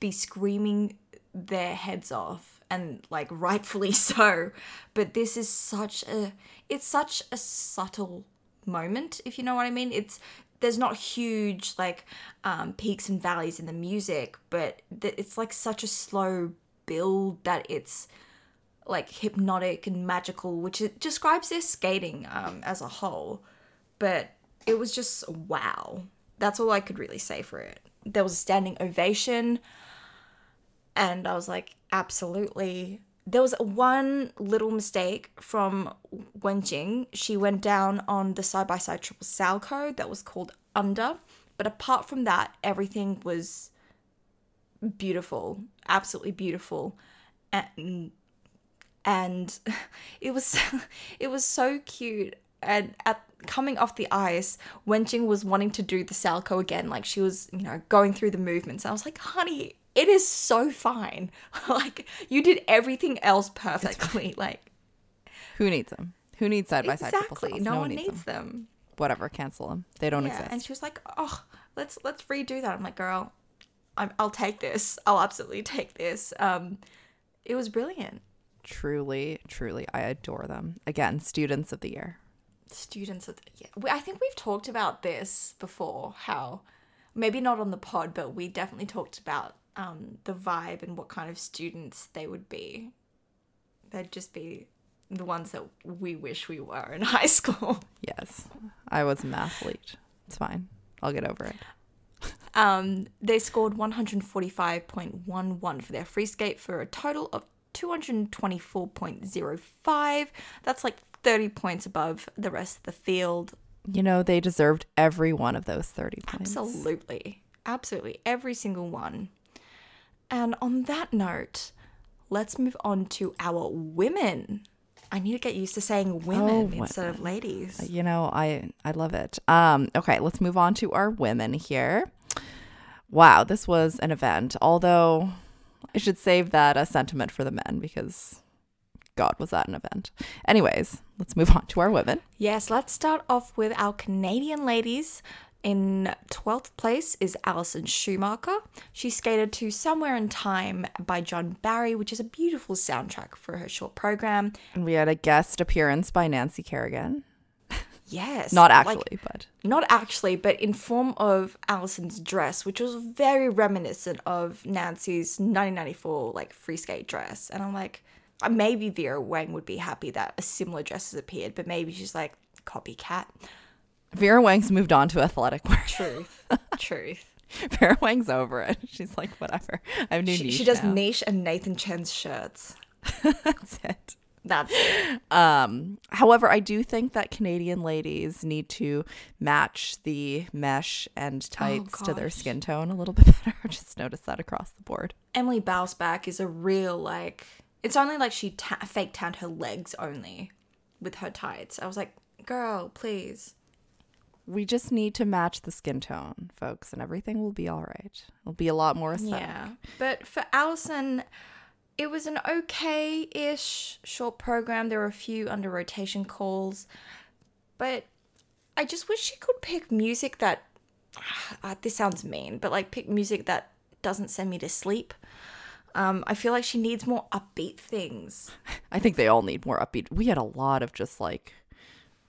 be screaming their heads off and like rightfully so. But this is such a it's such a subtle moment, if you know what I mean. It's there's not huge like um, peaks and valleys in the music, but th- it's like such a slow build that it's like hypnotic and magical, which it describes their skating um, as a whole. But it was just wow. That's all I could really say for it. There was a standing ovation, and I was like, absolutely. There was one little mistake from Wenjing. She went down on the side by side triple salchow that was called under. But apart from that, everything was beautiful, absolutely beautiful. And and it was it was so cute and at coming off the ice wenjing was wanting to do the salchow again like she was you know going through the movements i was like honey it is so fine like you did everything else perfectly like Who needs them? Who needs side by side exactly sals? no, one needs needs them. them, Whatever, cancel them. They don't yeah exist. and she was like oh let's let's redo that i'm like girl I'm, i'll take this i'll absolutely take this um it was brilliant truly, truly, I adore them. Again, students of the year. students of the, yeah i think we've talked about this before how maybe not on the pod but we definitely talked about um, the vibe and what kind of students they would be they'd just be the ones that we wish we were in high school Yes, I was a mathlete. It's fine. I'll get over it. um, they scored 145.11 for their free skate for a total of 224.05 that's like 30 points above the rest of the field You know, they deserved every one of those 30 points. Absolutely. Absolutely. Every single one. And on that note, let's move on to our women. I need to get used to saying women Oh, instead of ladies. You know, I I love it. Um okay, let's move on to our women here. Wow, this was an event. Although I should save that a sentiment for the men because god, was that an event. Anyways, let's move on to our women. Yes, let's start off with our Canadian ladies. In 12th place is Alison Schumacher. She skated to Somewhere in Time by John Barry, which is a beautiful soundtrack for her short program. And we had a guest appearance by Nancy Kerrigan. Yes. Not like- actually, but not actually, but in form of Alison's dress, which was very reminiscent of Nancy's 1994 like free skate dress. And I'm like, uh, maybe Vera Wang would be happy that a similar dress has appeared, but maybe she's like copycat. Vera Wang's moved on to athletic wear. Truth, truth. Vera Wang's over it. She's like, whatever. I have new She, niche she does now. niche and Nathan Chen's shirts. That's it. That's it. Um, however, I do think that Canadian ladies need to match the mesh and tights to their skin tone a little bit better. Just notice that across the board. Emily Bausback is a real like. It's only like she ta- fake tanned her legs only with her tights. I was like, girl, please. We just need to match the skin tone, folks, and everything will be all right. It'll be a lot more aesthetic. Yeah. But for Alison, it was an okay ish short program. There were a few under rotation calls. But I just wish she could pick music that. Uh, this sounds mean, but like pick music that doesn't send me to sleep. Um, I feel like she needs more upbeat things. I think they all need more upbeat. We had a lot of just like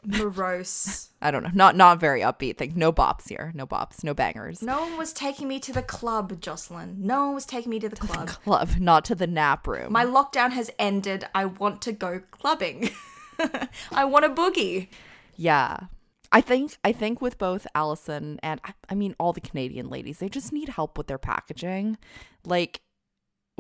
Morose. I don't know, not not very upbeat thing. No bops here. No bops. No bangers. no one was taking me to the club, Jocelyn. No one was taking me to the club. Club, not to the nap room. My lockdown has ended. I want to go clubbing. I want a boogie. Yeah. I think I think with both Alison and I- I mean all the Canadian ladies, they just need help with their packaging. Like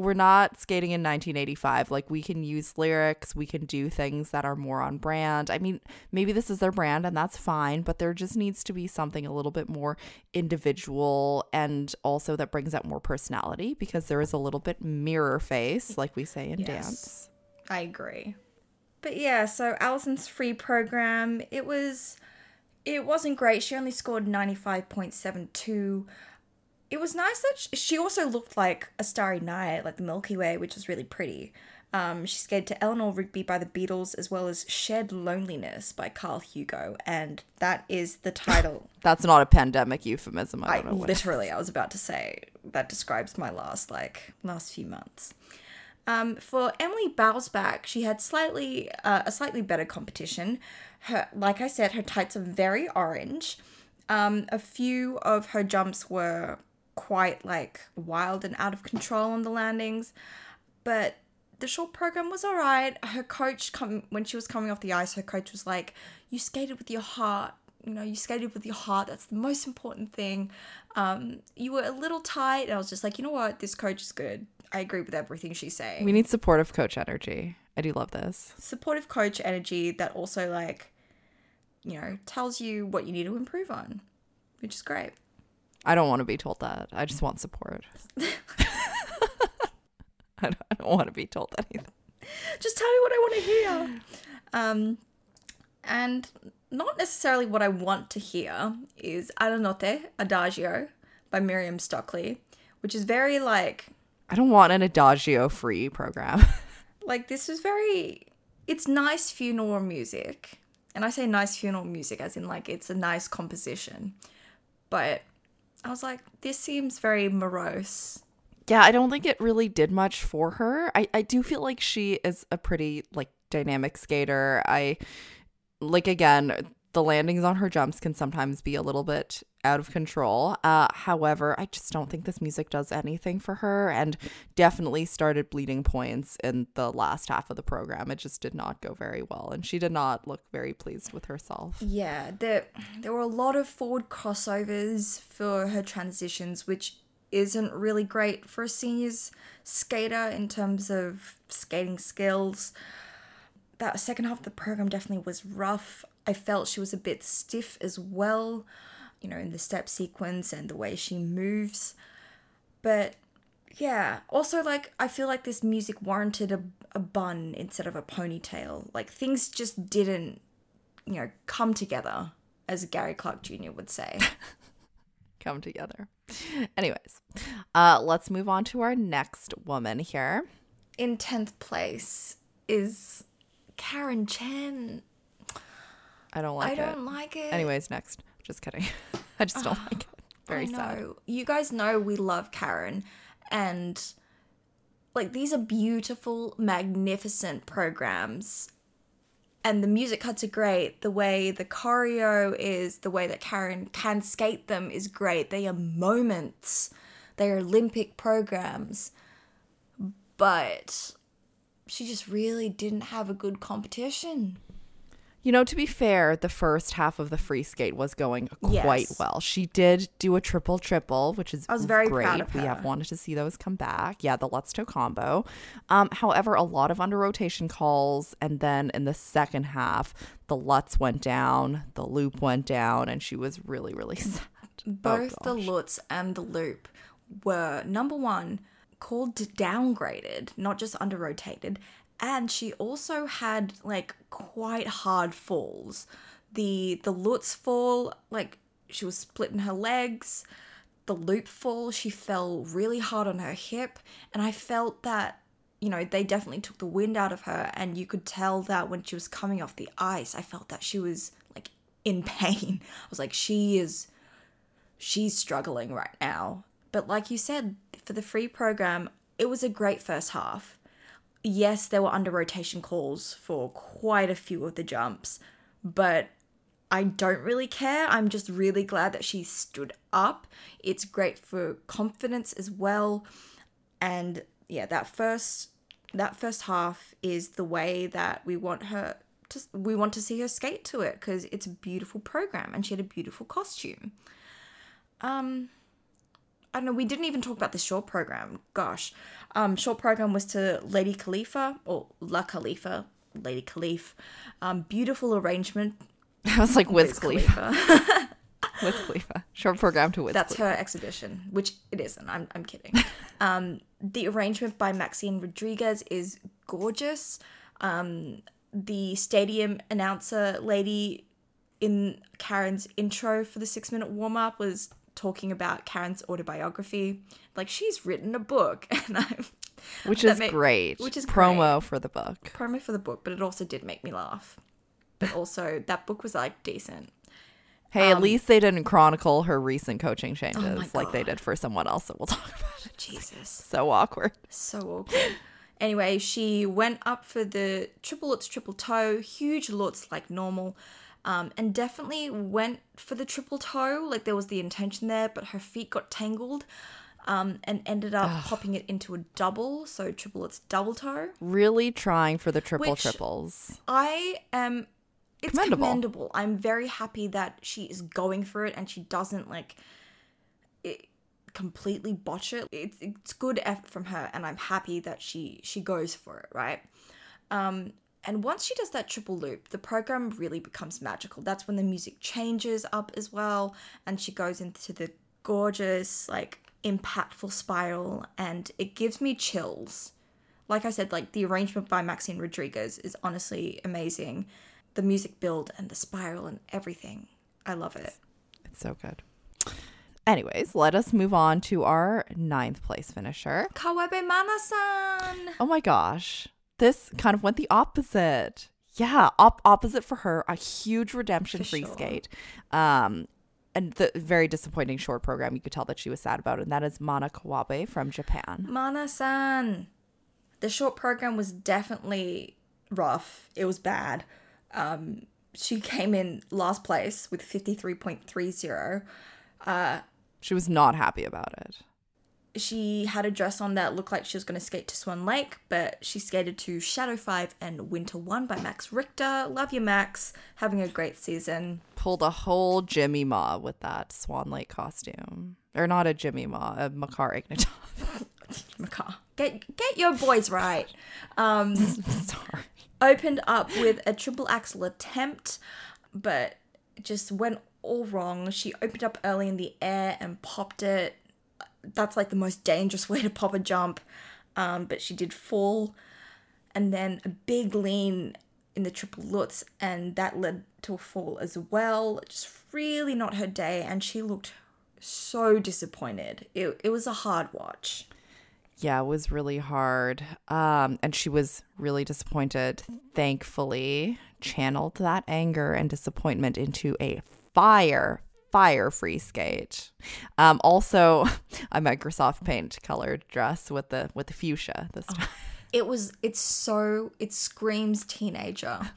we're not skating in 1985. Like we can use lyrics, we can do things that are more on brand. I mean, maybe this is their brand and that's fine, but there just needs to be something a little bit more individual and also that brings out more personality because there is a little bit mirror face, like we say in Yes. dance. I agree. But yeah, so Alison's free program, it was it wasn't great. She only scored 95.72. It was nice that she, she also looked like a starry night, like the Milky Way, which was really pretty. Um, she skated to Eleanor Rigby by the Beatles, as well as Shed Loneliness by Carl Hugo, and that is the title. That's not a pandemic euphemism. I I don't know what. literally, I was about to say that describes my last like last few months. Um, for Emily Bausback, she had slightly uh, a slightly better competition. Her, like I said, her tights are very orange. Um, a few of her jumps were quite like wild and out of control on the landings, but the short program was all right. Her coach, come when she was coming off the ice, her coach was like, "You skated with your heart. You know, you skated with your heart. That's the most important thing. Um, you were a little tight." And I was just like, you know what? This coach is good. I agree with everything she's saying. We need supportive coach energy. I do love this. Supportive coach energy that also like, you know, tells you what you need to improve on, which is great. I don't want to be told that. I just want support. I don't, I don't want to be told anything. just tell me what I want to hear. Um, and not necessarily what I want to hear is Adanote Adagio by Miriam Stockley, which is very like I don't want an adagio free program. like this is very it's nice funeral music. And I say nice funeral music as in like it's a nice composition. But I was like, this seems very morose. yeah, I don't think it really did much for her. I, I do feel like she is a pretty like dynamic skater. I like again, the landings on her jumps can sometimes be a little bit out of control. Uh, however, I just don't think this music does anything for her and definitely started bleeding points in the last half of the program. It just did not go very well and she did not look very pleased with herself. Yeah, there there were a lot of forward crossovers for her transitions, which isn't really great for a seniors skater in terms of skating skills. That second half of the program definitely was rough. I felt she was a bit stiff as well, you know, in the step sequence and the way she moves. But yeah, also like I feel like this music warranted a, a bun instead of a ponytail. Like things just didn't you know, come together, as Gary Clark Jr. would say. Come together. Anyways, uh, let's move on to our next woman here. In 10th place is Karen Chen. I don't like it. I it. don't like it. Anyways, next. Just kidding. I just don't ah, like it. Very I know. sad. You guys know we love Karen and like these are beautiful, magnificent programs. And the music cuts are great. The way the choreo is, the way that Karen can skate them is great. They are moments. They are Olympic programs. But she just really didn't have a good competition. You know, to be fair, the first half of the free skate was going quite Yes. well. She did do a triple triple, which is I was very great. proud of We her. have wanted to see those come back. Yeah, the Lutz toe combo. Um, however, a lot of under rotation calls, and then in the second half, the Lutz went down, the loop went down, and she was really, really sad. both the gosh. Lutz and the Loop were number one called downgraded, not just under rotated, and she also had like quite hard falls. The the Lutz fall, like she was splitting her legs. The loop fall, she fell really hard on her hip, and I felt that you know they definitely took the wind out of her, and you could tell that when she was coming off the ice, I felt that she was like in pain. I was like, she is she's struggling right now. But like you said, for the free program, it was a great first half. Yes, there were under rotation calls for quite a few of the jumps, but I don't really care. I'm just really glad that she stood up. It's great for confidence as well. And yeah, that first that first half is the way that we want her to we want to see her skate to it because it's a beautiful program and she had a beautiful costume. Um, I don't know. We didn't even talk about the short program. Gosh, um, short program was to Lady Khalifa or La Khalifa, Lady Khalif. Um, beautiful arrangement. I was like, Wiz Wiz Khalifa. Khalifa. Wiz Khalifa. Short program to Wiz That's Khalifa. her exhibition, which it isn't. I'm, I'm kidding. um, the arrangement by Maxime Rodriguez is gorgeous. Um, the stadium announcer lady in Karen's intro for the six minute warm up was talking about Karen's autobiography. Like she's written a book, and I'm Which is ma- great. which is promo for the book. promo for the book, but it also did make me laugh. But also that book was like decent. Hey, Um, at least they didn't chronicle her recent coaching changes Oh like they did for someone else that we'll talk about. Jesus. So awkward. So awkward. anyway, she went up for the triple lutz, triple toe, huge lutz like normal, um, and definitely went for the triple toe. Like there was the intention there, but her feet got tangled. um, and ended up popping it into a double, so triple, it's double toe. Really trying for the triple Which- triples. I am. It's Commendable. commendable. I'm very happy that she is going for it and she doesn't like it, completely botch it. It's it's good effort from her, and I'm happy that she she goes for it. Right. Um, and once she does that triple loop, the program really becomes magical. That's when the music changes up as well, and she goes into the gorgeous, like, impactful spiral, and it gives me chills. Like I said, like the arrangement by Maxime Rodriguez is honestly amazing. The music build and the spiral and everything. I love it. It's so good. Anyways, let us move on to our ninth place finisher. Kawabe Mana-san. Oh my gosh. This kind of went the opposite. Yeah, op- opposite for her. A huge redemption For free sure. skate. Um, and the very disappointing short program you could tell that she was sad about, and that is Mana Kawabe from Japan. Mana-san. The short program was definitely rough. It was bad. Um, she came in last place with 53.30. She was not happy about it. She had a dress on that looked like she was going to skate to Swan Lake, but she skated to Shadow 5 and Winter 1 by Max Richter. Love you, Max. Having a great season. Pulled a whole Jimmy Ma with that Swan Lake costume. Or not a Jimmy Ma, a Makar Ignatov. Macaw. Get, get your boys right. Um, Sorry. opened up with a triple axel attempt, but just went all wrong. She opened up early in the air and popped it. That's like the most dangerous way to pop a jump. Um, but she did fall, and then a big lean in the triple lutz, and that led to a fall as well. Just really not her day, and she looked so disappointed. It, it was a hard watch. Yeah, it was really hard. Um, and she was really disappointed. Thankfully, channeled that anger and disappointment into a fire, fire free skate. Um, also, a Microsoft Paint colored dress with the with the fuchsia this time. It was, it's so, it screams teenager.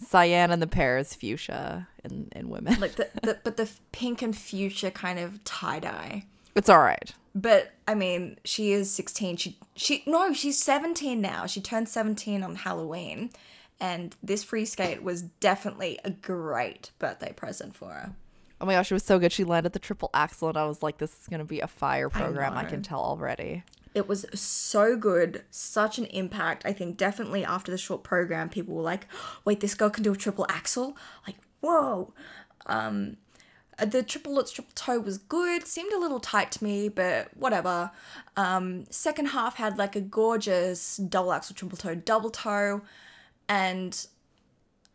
Cyan and the pear is fuchsia in, in women. like the, the but the pink and fuchsia kind of tie dye. It's all right. But I mean, she is sixteen. She she no, she's seventeen now. She turned seventeen on Halloween, and this free skate was definitely a great birthday present for her. Oh my gosh, it was so good. She landed the triple axel, and I was like, this is going to be a fire program. I, know. can tell already. It was so good, such an impact. I think definitely after the short program, people were like, "Wait, this girl can do a triple axel!" Like, whoa. Um, the triple lutz triple toe was good. Seemed a little tight to me, but whatever. Um, second half had like a gorgeous double axel triple toe double toe, and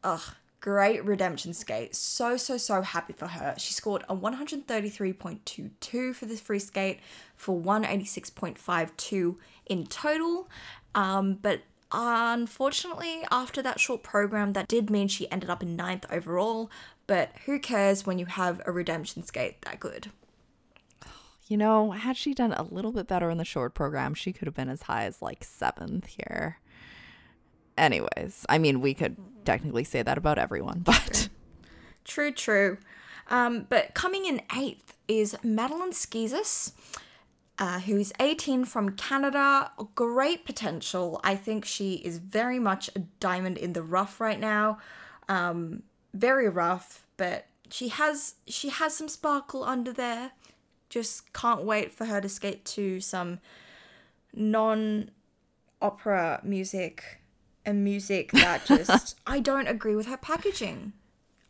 ugh, great redemption skate. So so so happy for her. She scored a 133.22 for this free skate for 186.52 in total. Um, but unfortunately, after that short program, that did mean she ended up in ninth overall. But who cares when you have a redemption skate that good? You know, had she done a little bit better in the short program, she could have been as high as like seventh here. Anyways, I mean, we could technically say that about everyone, but True, true. Um, but coming in eighth is Madeline Schizas, uh, who's 18 from Canada. Great potential. I think she is very much a diamond in the rough right now. Um, very rough, but she has she has some sparkle under there. Just can't wait for her to skate to some non-opera music and music that just I don't agree with her packaging.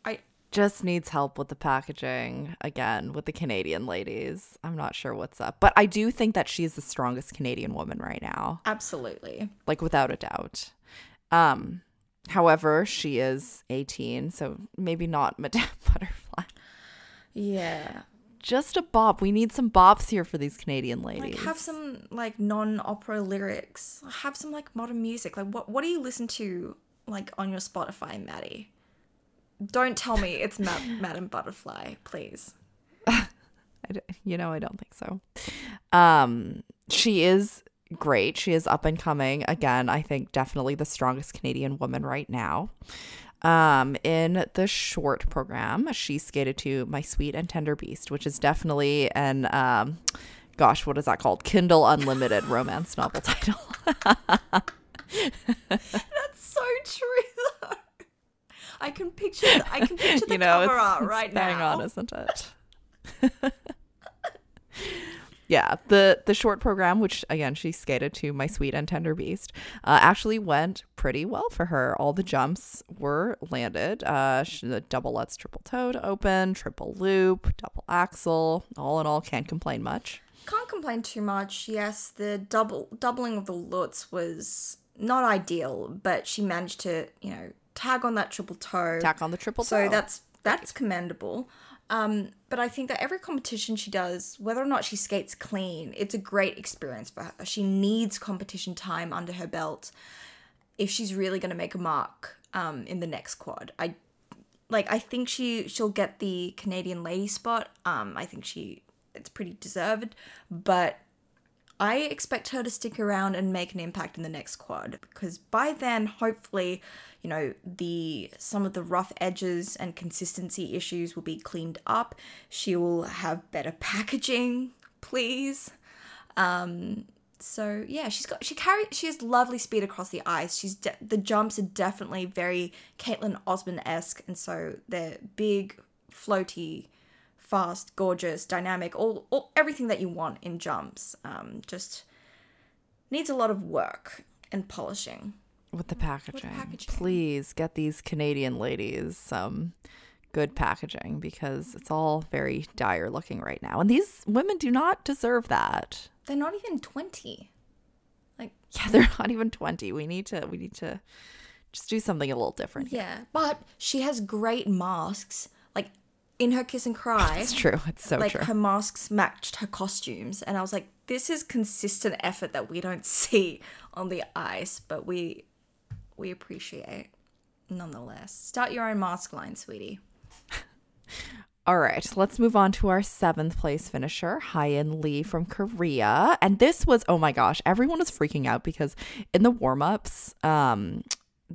I just needs help with the packaging again with the Canadian ladies. I'm not sure what's up, but I do think that she's the strongest Canadian woman right now, absolutely. like without a doubt. Um, however, she is 18, so maybe not Madame Butterfly. Yeah. Just a bop. We need some bops here for these Canadian ladies. Like have some like non-opera lyrics. Have some like modern music. Like what what do you listen to like on your Spotify, Maddie? Don't tell me it's Ma- Madame Butterfly, please. You know, I don't think so. Um, she is great. She is up and coming. Again, I think definitely the strongest Canadian woman right now. Um, in the short program, she skated to My Sweet and Tender Beast, which is definitely an um, gosh, what is that called? Kindle Unlimited romance novel title. That's so true though. I can picture I can picture the you know, cover art right now. on, isn't it? yeah, the the short program, which again she skated to "My Sweet and Tender Beast," uh, actually went pretty well for her. All the jumps were landed. Uh, she, the double lutz, triple toe to open, triple loop, double axel. All in all, can't complain much. Can't complain too much. Yes, the double doubling of the Lutz was not ideal, but she managed to, you know, tag on that triple toe. Tag on the triple toe. so that's that's commendable. Um, but I think that every competition she does, whether or not she skates clean, it's a great experience for her. She needs competition time under her belt if she's really going to make a mark um, in the next quad. I like. I think she she'll get the Canadian lady spot. Um, I think she it's pretty deserved, but I expect her to stick around and make an impact in the next quad because by then, hopefully, you know, the some of the rough edges and consistency issues will be cleaned up. She will have better packaging, please. Um, so yeah, she's got she carry she has lovely speed across the ice. She's de- the jumps are definitely very Kaetlyn Osmond esque, and so they're big, floaty, fast, gorgeous, dynamic, all, all everything that you want in jumps. Um, just needs a lot of work and polishing. with the packaging. packaging. Please get these Canadian ladies some good packaging because it's all very dire looking right now. And these women do not deserve that. They're not even twenty. Like Yeah, they're not even 20. We need to we need to just do something a little different. here. yeah, but she has great masks. Like in her kiss and cry. It's true. It's so like true. Like her masks matched her costumes and i was like this is consistent effort that we don't see on the ice but we we appreciate nonetheless start your own mask line sweetie All right, let's move on to our seventh place finisher, Hyun Lee from Korea. And this was, oh my gosh, everyone was freaking out because in the warm ups, um,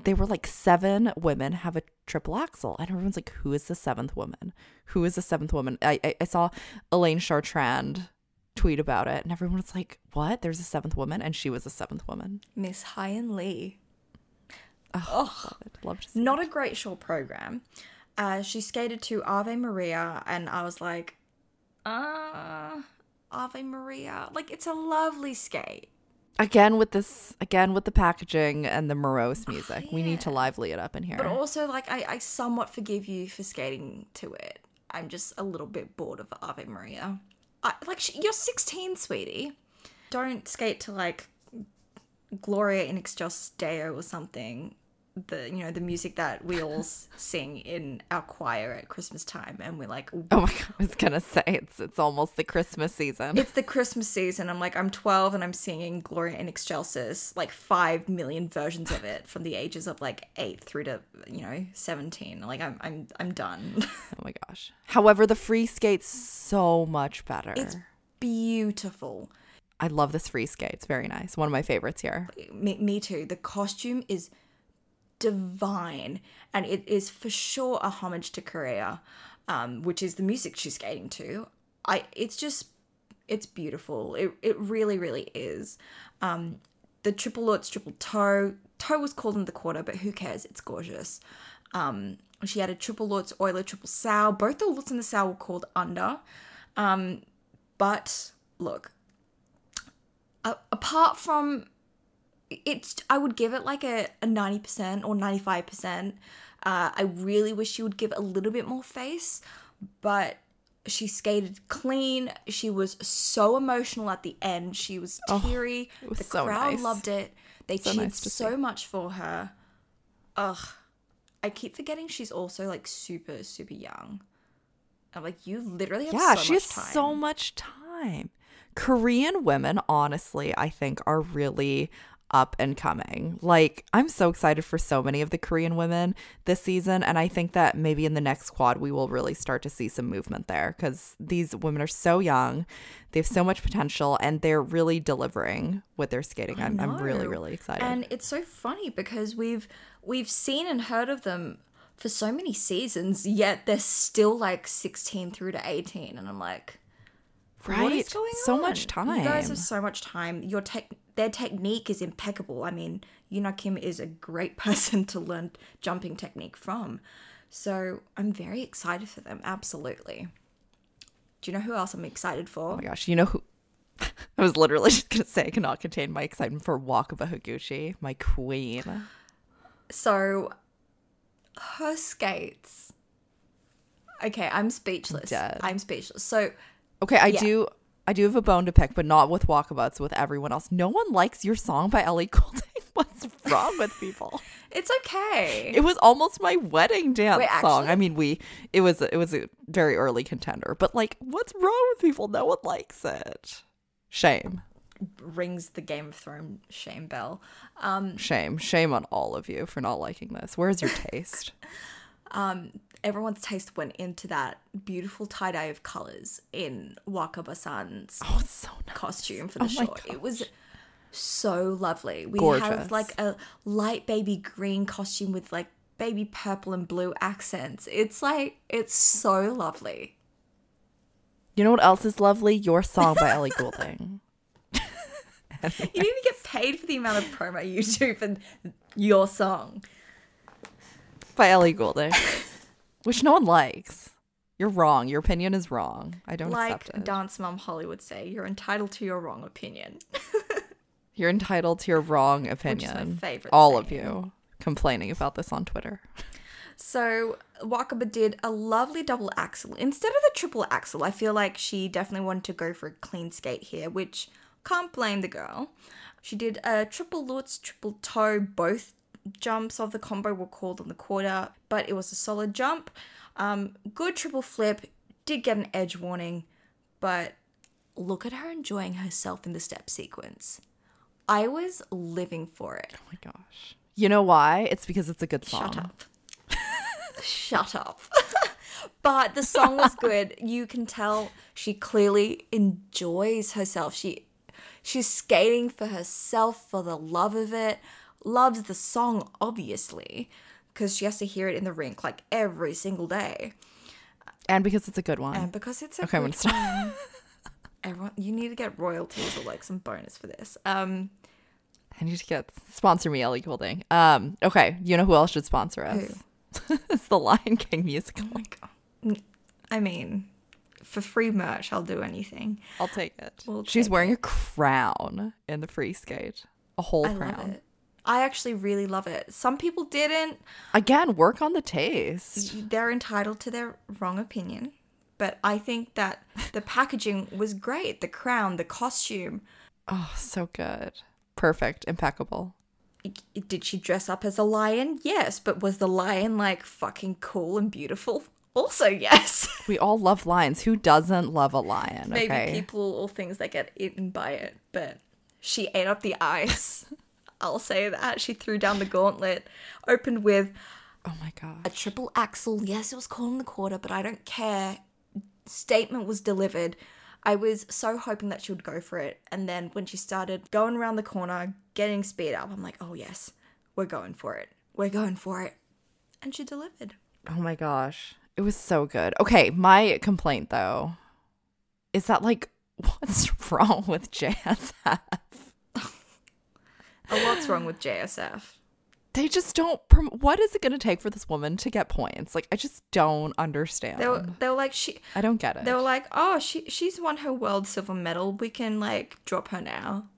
they were like seven women have a triple axel. And everyone's like, who is the seventh woman? Who is the seventh woman? I, I, I saw Alaine Chartrand tweet about it, and everyone was like, what? There's a seventh woman? And she was a seventh woman. miss hyen lee I'd love to see. not a great short program uh, she skated to ave maria and i was like uh ave maria like it's a lovely skate Again with this, again with the packaging and the morose oh, music. We need to lively it up in here. But also, like, I, I somewhat forgive you for skating to it. I'm just a little bit bored of Ave Maria. I, like, you're 16, sweetie. Don't skate to, like, Gloria in Excelsis Deo or something. The, you know, the music that we all sing in our choir at Christmas time. And we're like, Oh my god, I was gonna say it's it's almost the Christmas season. it's the Christmas season. I'm like, I'm 12 and I'm singing Gloria in Excelsis, like 5 million versions of it from the ages of like 8 through to, you know, 17. Like, I'm, I'm, I'm done. oh my gosh. However, the free skate's so much better. It's beautiful. I love this free skate. It's very nice. One of my favorites here. Me, me too. The costume is divine, and it is for sure a homage to Korea, um, which is the music she's skating to. I. It's just, it's beautiful. It it really really is. Um, the triple lutz, triple toe. Toe was called in the quarter, but who cares? It's gorgeous. Um, she had a triple lutz, Euler, triple sal. Both the lutz and the sal were called under. Um, but look, a- apart from it's I would give it like a, a 90% or 95%. Uh, I really wish she would give a little bit more face, but she skated clean. She was so emotional at the end. She was teary. was the so crowd nice. loved it. They So cheered nice so much for her. Ugh. I keep forgetting she's also like super, super young. I'm like, you literally have Yeah, so she has so much time. Korean women, honestly, I think are really up and coming. Like, I'm so excited for so many of the Korean women this season. And I think that maybe in the next quad, we will really start to see some movement there because these women are so young. They have so much potential and they're really delivering with their skating. I'm, I'm really, really excited. And it's so funny because we've we've seen and heard of them for so many seasons, yet they're still like 16 through to 18, and I'm like, Right. is going So on? much time. You guys have so much time. Your tech, their technique is impeccable. I mean, Yuna Kim is a great person to learn jumping technique from. So I'm very excited for them. Absolutely. Do you know who else I'm excited for? Oh my gosh, you know who? I was literally just gonna say I cannot contain my excitement for Wakaba Higuchi, my queen. So, her skates. Okay, I'm speechless. Dead. I'm speechless. So, Okay, I Yeah. do. I do have a bone to pick, but not with Wakaba. It's with everyone else. No one likes your song by Ellie Goulding. What's wrong with people? it's okay. It was almost my wedding dance Wait, song. actually? I mean, we it was it was a very early contender, but like, what's wrong with people? No one likes it. Shame, Rings the Game of Thrones shame bell. Um, shame, shame on all of you for not liking this. Where's your taste? Um, everyone's taste went into that beautiful tie dye of colors in Wakaba-san's Oh, so nice. costume for oh the Oh short. It was so lovely. We Gorgeous. have like a light baby green costume with like baby purple and blue accents. It's like it's so lovely. You know what else is lovely? Your song by Ellie Goulding. You didn't even get paid for the amount of promo you do for your song. By Ellie Goulding, which no one likes. You're wrong. Your opinion is wrong. I don't Like accept it. Dance Mom Holly would say, you're entitled to your wrong opinion. You're entitled to your wrong opinion. favorite All of you complaining about this on Twitter. So Wakaba did a lovely double axel instead of the triple axel. I feel like she definitely wanted to go for a clean skate here, which can't blame the girl. She did a triple lutz, triple toe. Both jumps of the combo were called on the quarter, but it was a solid jump. Um, good triple flip. Did get an edge warning, but look at her enjoying herself in the step sequence. I was living for it. Oh my gosh. You know why? It's because it's a good song. Shut up. Shut up. but the song was good. You can tell she clearly enjoys herself. She she's skating for herself for the love of it. Loves the song obviously because she has to hear it in the rink like every single day. And because it's a good one. And because it's a okay, good one, everyone you need to get royalties or like some bonus for this. Um I need to get sponsor me, Ellie Goulding. Um, okay, you know who else should sponsor us? it's the Lion King musical. oh. I mean, for free merch, I'll do anything. I'll take it. We'll She's take wearing a crown in the free skate. A whole I crown. I actually really love it. Some people didn't. Again, work on the taste. They're entitled to their wrong opinion. But I think that the packaging was great. The crown, the costume. Oh, so good. Perfect. Impeccable. Did she dress up as a lion? Yes. But was the lion like fucking cool and beautiful? Also, yes. We all love lions. Who doesn't love a lion? Maybe okay. people or things that get eaten by it. But she ate up the ice. I'll say that. She threw down the gauntlet, opened with oh my god. a triple axel. Yes, it was called in the quarter, but I don't care. Statement was delivered. I was so hoping that she would go for it. And then when she started going around the corner, getting speed up, I'm like, oh, yes, we're going for it. We're going for it. And she delivered. Oh my gosh. It was so good. Okay, my complaint though is that like what's wrong with JSF? What's wrong with JSF? They just don't prom- what is it going to take for this woman to get points? Like I just don't understand. They were, they were like, she. I don't get it. They were like, oh, she she's won her world silver medal. We can like drop her now.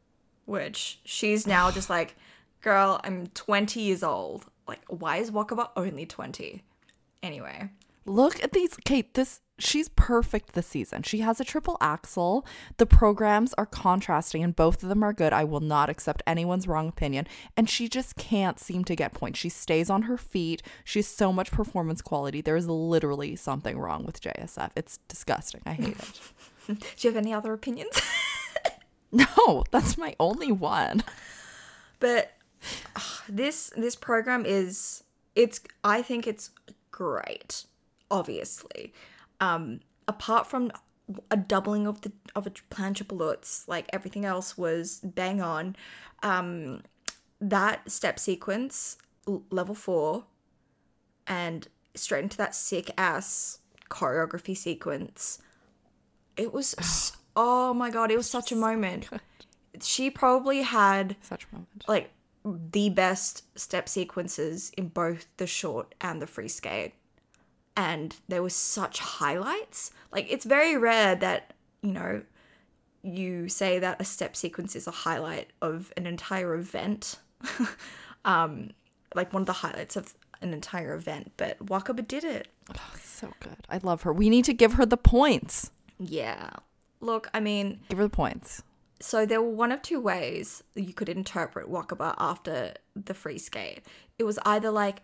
Which she's now just like, girl, I'm 20 years old. Like, why is Wakaba only 20? Anyway, Look at these. Kate, this she's perfect this season. She has a triple axel. The programs are contrasting and both of them are good. I will not accept anyone's wrong opinion. And she just can't seem to get points. She stays on her feet. She has so much performance quality. There is literally something wrong with JSF. It's disgusting. I hate it. do you have any other opinions? no, that's my only one. but ah, this this program is it's I think it's great. Obviously, um, apart from a doubling of the of a plan triple lutz, like everything else was bang on. Um, that step sequence, l- level four, and straight into that sick ass choreography sequence. It was Oh my god, it was such a moment. She probably had Such a moment. like the best step sequences in both the short and the free skate. And there were such highlights. Like it's very rare that, you know, you say that a step sequence is a highlight of an entire event. um like one of the highlights of an entire event, but Wakaba did it. Oh, So good. I love her. We need to give her the points. Yeah. Look, I mean, Give her the points. so there were one of two ways you could interpret Wakaba after the free skate. It was either like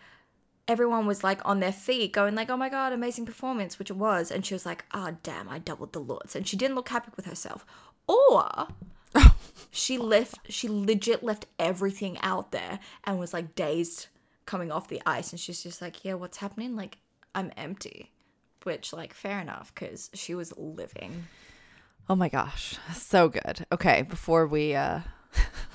everyone was like on their feet going like, "Oh my god, amazing performance," which it was, and she was like, "Ah, damn, I doubled the lords," and she didn't look happy with herself. Or she left, she legit left everything out there and was like dazed coming off the ice, and she's just like, "Yeah, what's happening? Like, I'm empty." Which, like, fair enough, because she was living. Oh my gosh. So good. Okay, before we uh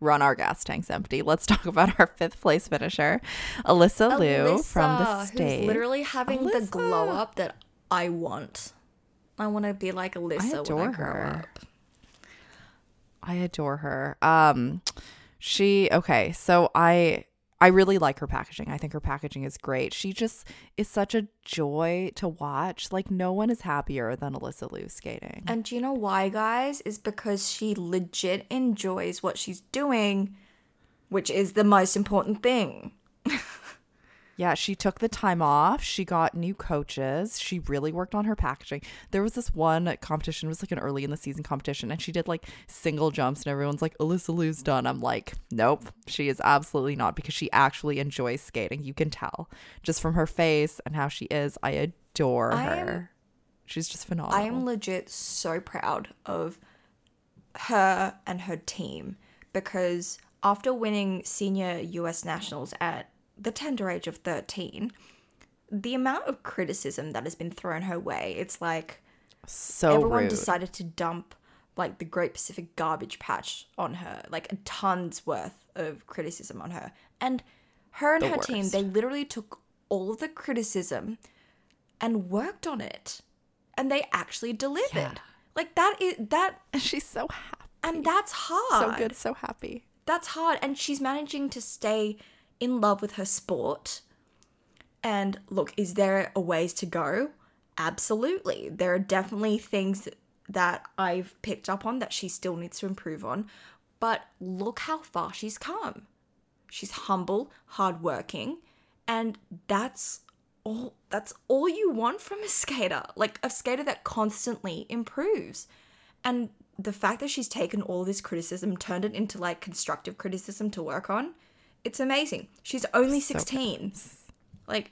run our gas tanks empty, let's talk about our fifth place finisher, Alysa, Liu from the Alyssa, state. Who's literally having the glow up that I want. I want to be like Alysa when adore I grow her. up. I adore her. Um she okay, so I I really like her packaging. I think her packaging is great. She just is such a joy to watch. Like no one is happier than Alysa Liu skating. And do you know why, guys? Is because she legit enjoys what she's doing, which is the most important thing. Yeah, she took the time off. She got new coaches. She really worked on her packaging. There was this one competition, it was like an early in the season competition, and she did like single jumps, and everyone's like, Alysa Liu's done. I'm like, nope, she is absolutely not because she actually enjoys skating. You can tell just from her face and how she is. I adore I am- her. She's just phenomenal. I am legit so proud of her and her team because after winning senior US nationals at the tender age of 13, the amount of criticism that has been thrown her way, it's like so everyone rude. decided to dump like the Great Pacific garbage patch on her, like a tons worth of criticism on her. And her and The her team, they literally took all of the criticism and worked on it. And they actually delivered. Yeah. Like that is that and she's so happy. and that's hard. So good, so happy. That's hard. And she's managing to stay in love with her sport. And look, is there a ways to go? Absolutely. There are definitely things that I've picked up on that she still needs to improve on. But look how far she's come. She's humble, hardworking, and that's all that's all you want from a skater. Like a skater that constantly improves. And the fact that she's taken all this criticism, turned it into like constructive criticism to work on, it's amazing. She's only So good. 16. Like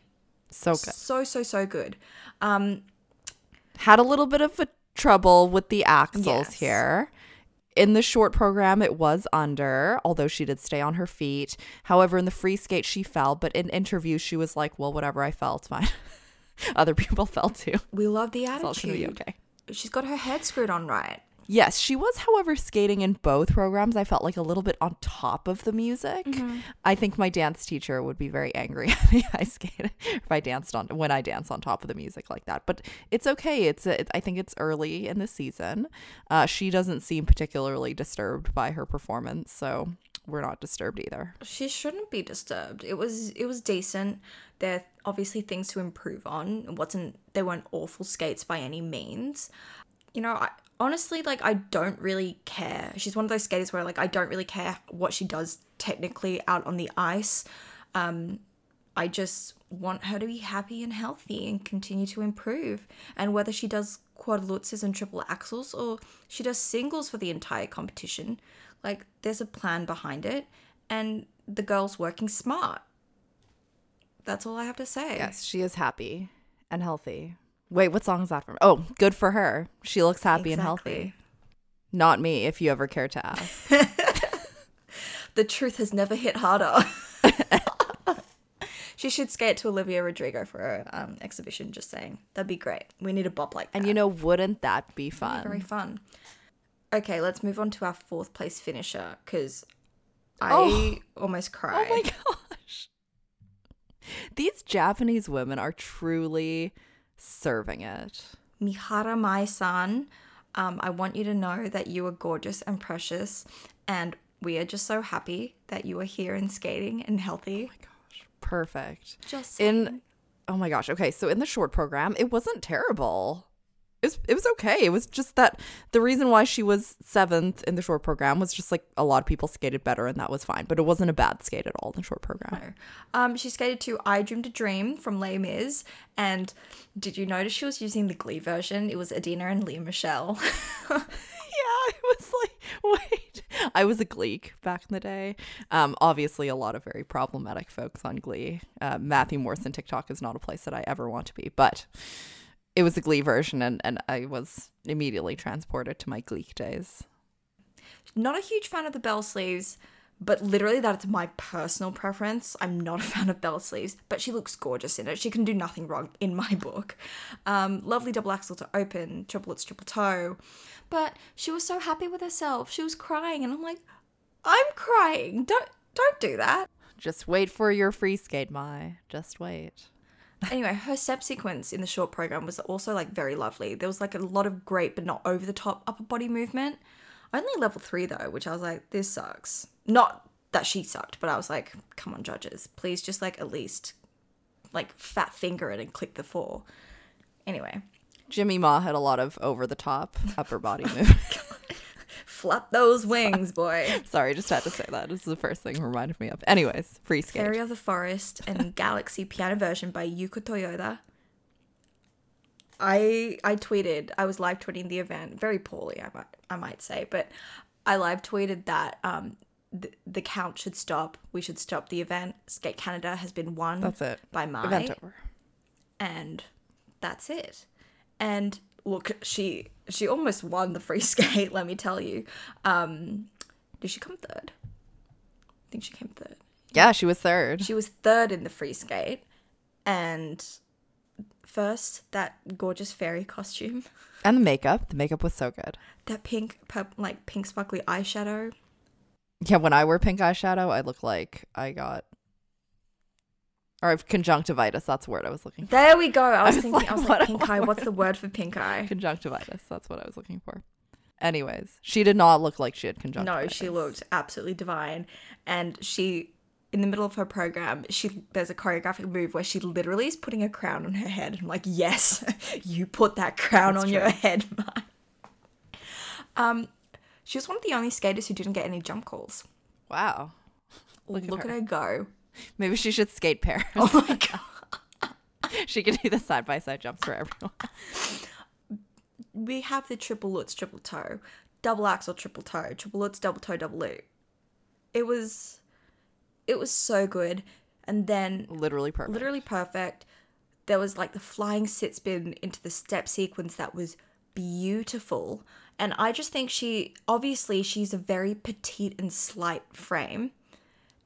So good. so so so good. Um had a little bit of a trouble with the axels Yes. here. In the short program, it was under, although she did stay on her feet. However, in the free skate, she fell. But in interviews, she was like, "Well, whatever, I fell. It's fine." Other people fell too. we love the It's all be attitude. okay. She's got her head screwed on right. Yes, she was, however, skating in both programs. I felt like a little bit on top of the music. I think my dance teacher would be very angry at me if I skated if I danced on when I dance on top of the music like that. But it's okay. It's a, I think it's early in the season. Uh, she doesn't seem particularly disturbed by her performance, so we're not disturbed either. She shouldn't be disturbed. It was it was decent. There are obviously things to improve on. It wasn't they weren't awful skates by any means. You know, I honestly like I don't really care. She's one of those skaters where like I don't really care what she does technically out on the ice. Um I just want her to be happy and healthy and continue to improve. And whether she does quad lutzes and triple axels or she does singles for the entire competition, like there's a plan behind it and the girl's working smart. That's all I have to say. Yes, she is happy and healthy. Wait, what song is that from? Oh, good for her. She looks happy and healthy. Not me, if you ever care to ask. The truth has never hit harder. she should skate to Olivia Rodrigo for her um, exhibition, just saying. That'd be great. We need a bop like that. And you know, wouldn't that be fun? very fun. Okay, let's move on to our fourth place finisher because I Oh. almost cried. Oh my gosh. These Japanese women are truly serving it. Mihara Mai-san, Um, I want you to know that you are gorgeous and precious, and we are just so happy that you are here and skating and healthy. Oh my gosh, perfect. Just In oh my gosh. Okay, so in the short program, it wasn't terrible. It was, it was okay. It was just that the reason why she was seventh in the short program was just like a lot of people skated better and that was fine. But it wasn't a bad skate at all in the short program. Um, she skated to "I Dreamed a Dream" from Les Mis, and did you notice she was using the Glee version? It was Idina and Lea Michele. Yeah, it was like, wait. I was a Gleek back in the day. Um, obviously, a lot of very problematic folks on Glee. Uh, Matthew Morrison TikTok is not a place that I ever want to be, but it was a Glee version, and, and I was immediately transported to my Glee days. not a huge fan of the bell sleeves, but literally that's my personal preference. I'm not a fan of bell sleeves, but she looks gorgeous in it. She can do nothing wrong in my book. Um, lovely double axel to open, triple lutz, triple toe. But she was so happy with herself. She was crying, and I'm like, I'm crying. Don't don't do that. Just wait for your free skate, my. Just wait. anyway, her step sequence in the short program was also like very lovely. There was like a lot of great but not over the top upper body movement. Only level three though, which I was like, this sucks. Not that she sucked, but I was like, come on, judges, please just like at least like fat finger it and click the four. Anyway, Jimmy Ma had a lot of over the top upper body movement. Oh flap those wings, boy. Sorry, just had to say that. This is the first thing it reminded me of. Anyways, free skate. Fairy of the Forest and Galaxy piano version by Yuko Toyoda. I I tweeted I was live tweeting the event very poorly I might I might say but I live tweeted that um the, the count should stop we should stop the event Skate Canada has been won That's it. by Mai Event over. and that's it and look she she almost won the free skate let me tell you um did she come third I think she came third Yeah, she was third. she was third in the free skate, and first that gorgeous fairy costume, And the makeup. The makeup was so good. that pink, purp like pink sparkly eyeshadow. Yeah, when I wear pink eyeshadow, I look like I got or conjunctivitis. That's the word I was looking for. There we go. I was was thinking, like, I was what like, pink eye. What's the word for pink eye? Conjunctivitis. That's what I was looking for. Anyways, she did not look like she had conjunctivitis. No, she looked absolutely divine, and she. In the middle of her program, she there's a choreographic move where she literally is putting a crown on her head. I'm like, yes, you put that crown That's on your head, man. Um, she was one of the only skaters who didn't get any jump calls. Wow. Look, Look, at, at, her. her go. Maybe she should skate pairs. Oh my god. she could do the side by side jumps for everyone. We have the triple lutz, triple toe, double axel, triple toe, triple lutz, double toe, double loop. It was it was so good. And then Literally perfect. literally perfect. There was like the flying sit spin into the step sequence that was beautiful. And I just think she obviously she's a very petite and slight frame.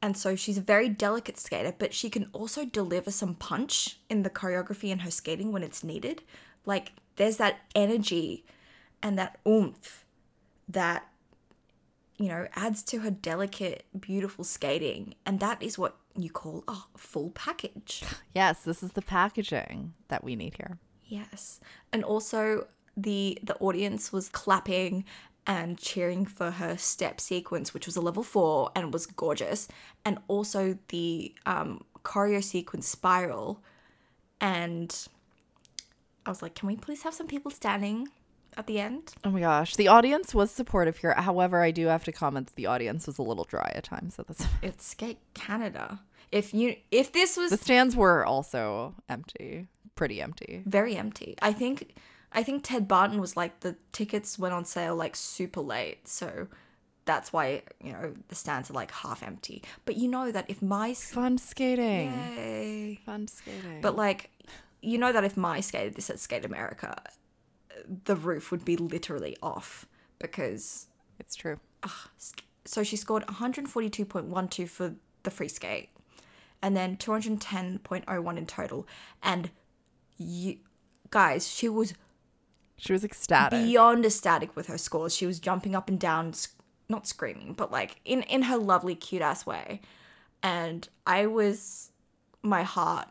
And so she's a very delicate skater, but she can also deliver some punch in the choreography and her skating when it's needed. Like there's that energy and that oomph that you know adds to her delicate, beautiful skating, and that is what you call a full package. Yes, this is the packaging that we need here. Yes. And also the the audience was clapping and cheering for her step sequence, which was a level four and was gorgeous. And also the um, choreo sequence spiral. And I was like, can we please have some people standing at the end? Oh my gosh. The audience was supportive here. However, I do have to comment that the audience was a little dry at times. So that's It's Skate Canada. If you if this was the stands were also empty. Pretty empty. very empty. I think I think Ted Barton was like the tickets went on sale like super late, so that's why you know the stands are like half empty. But you know that if my Fun skating. Yay. Fun skating. but like you know that if Mai skated this at Skate America, the roof would be literally off because it's true. Ah, sk- so she scored 142.12 for the free skate and then 210.01 in total and you guys she was She was ecstatic. beyond ecstatic with her scores. She was jumping up and down, sc- not screaming, but like in in her lovely cute ass way. And I was my heart,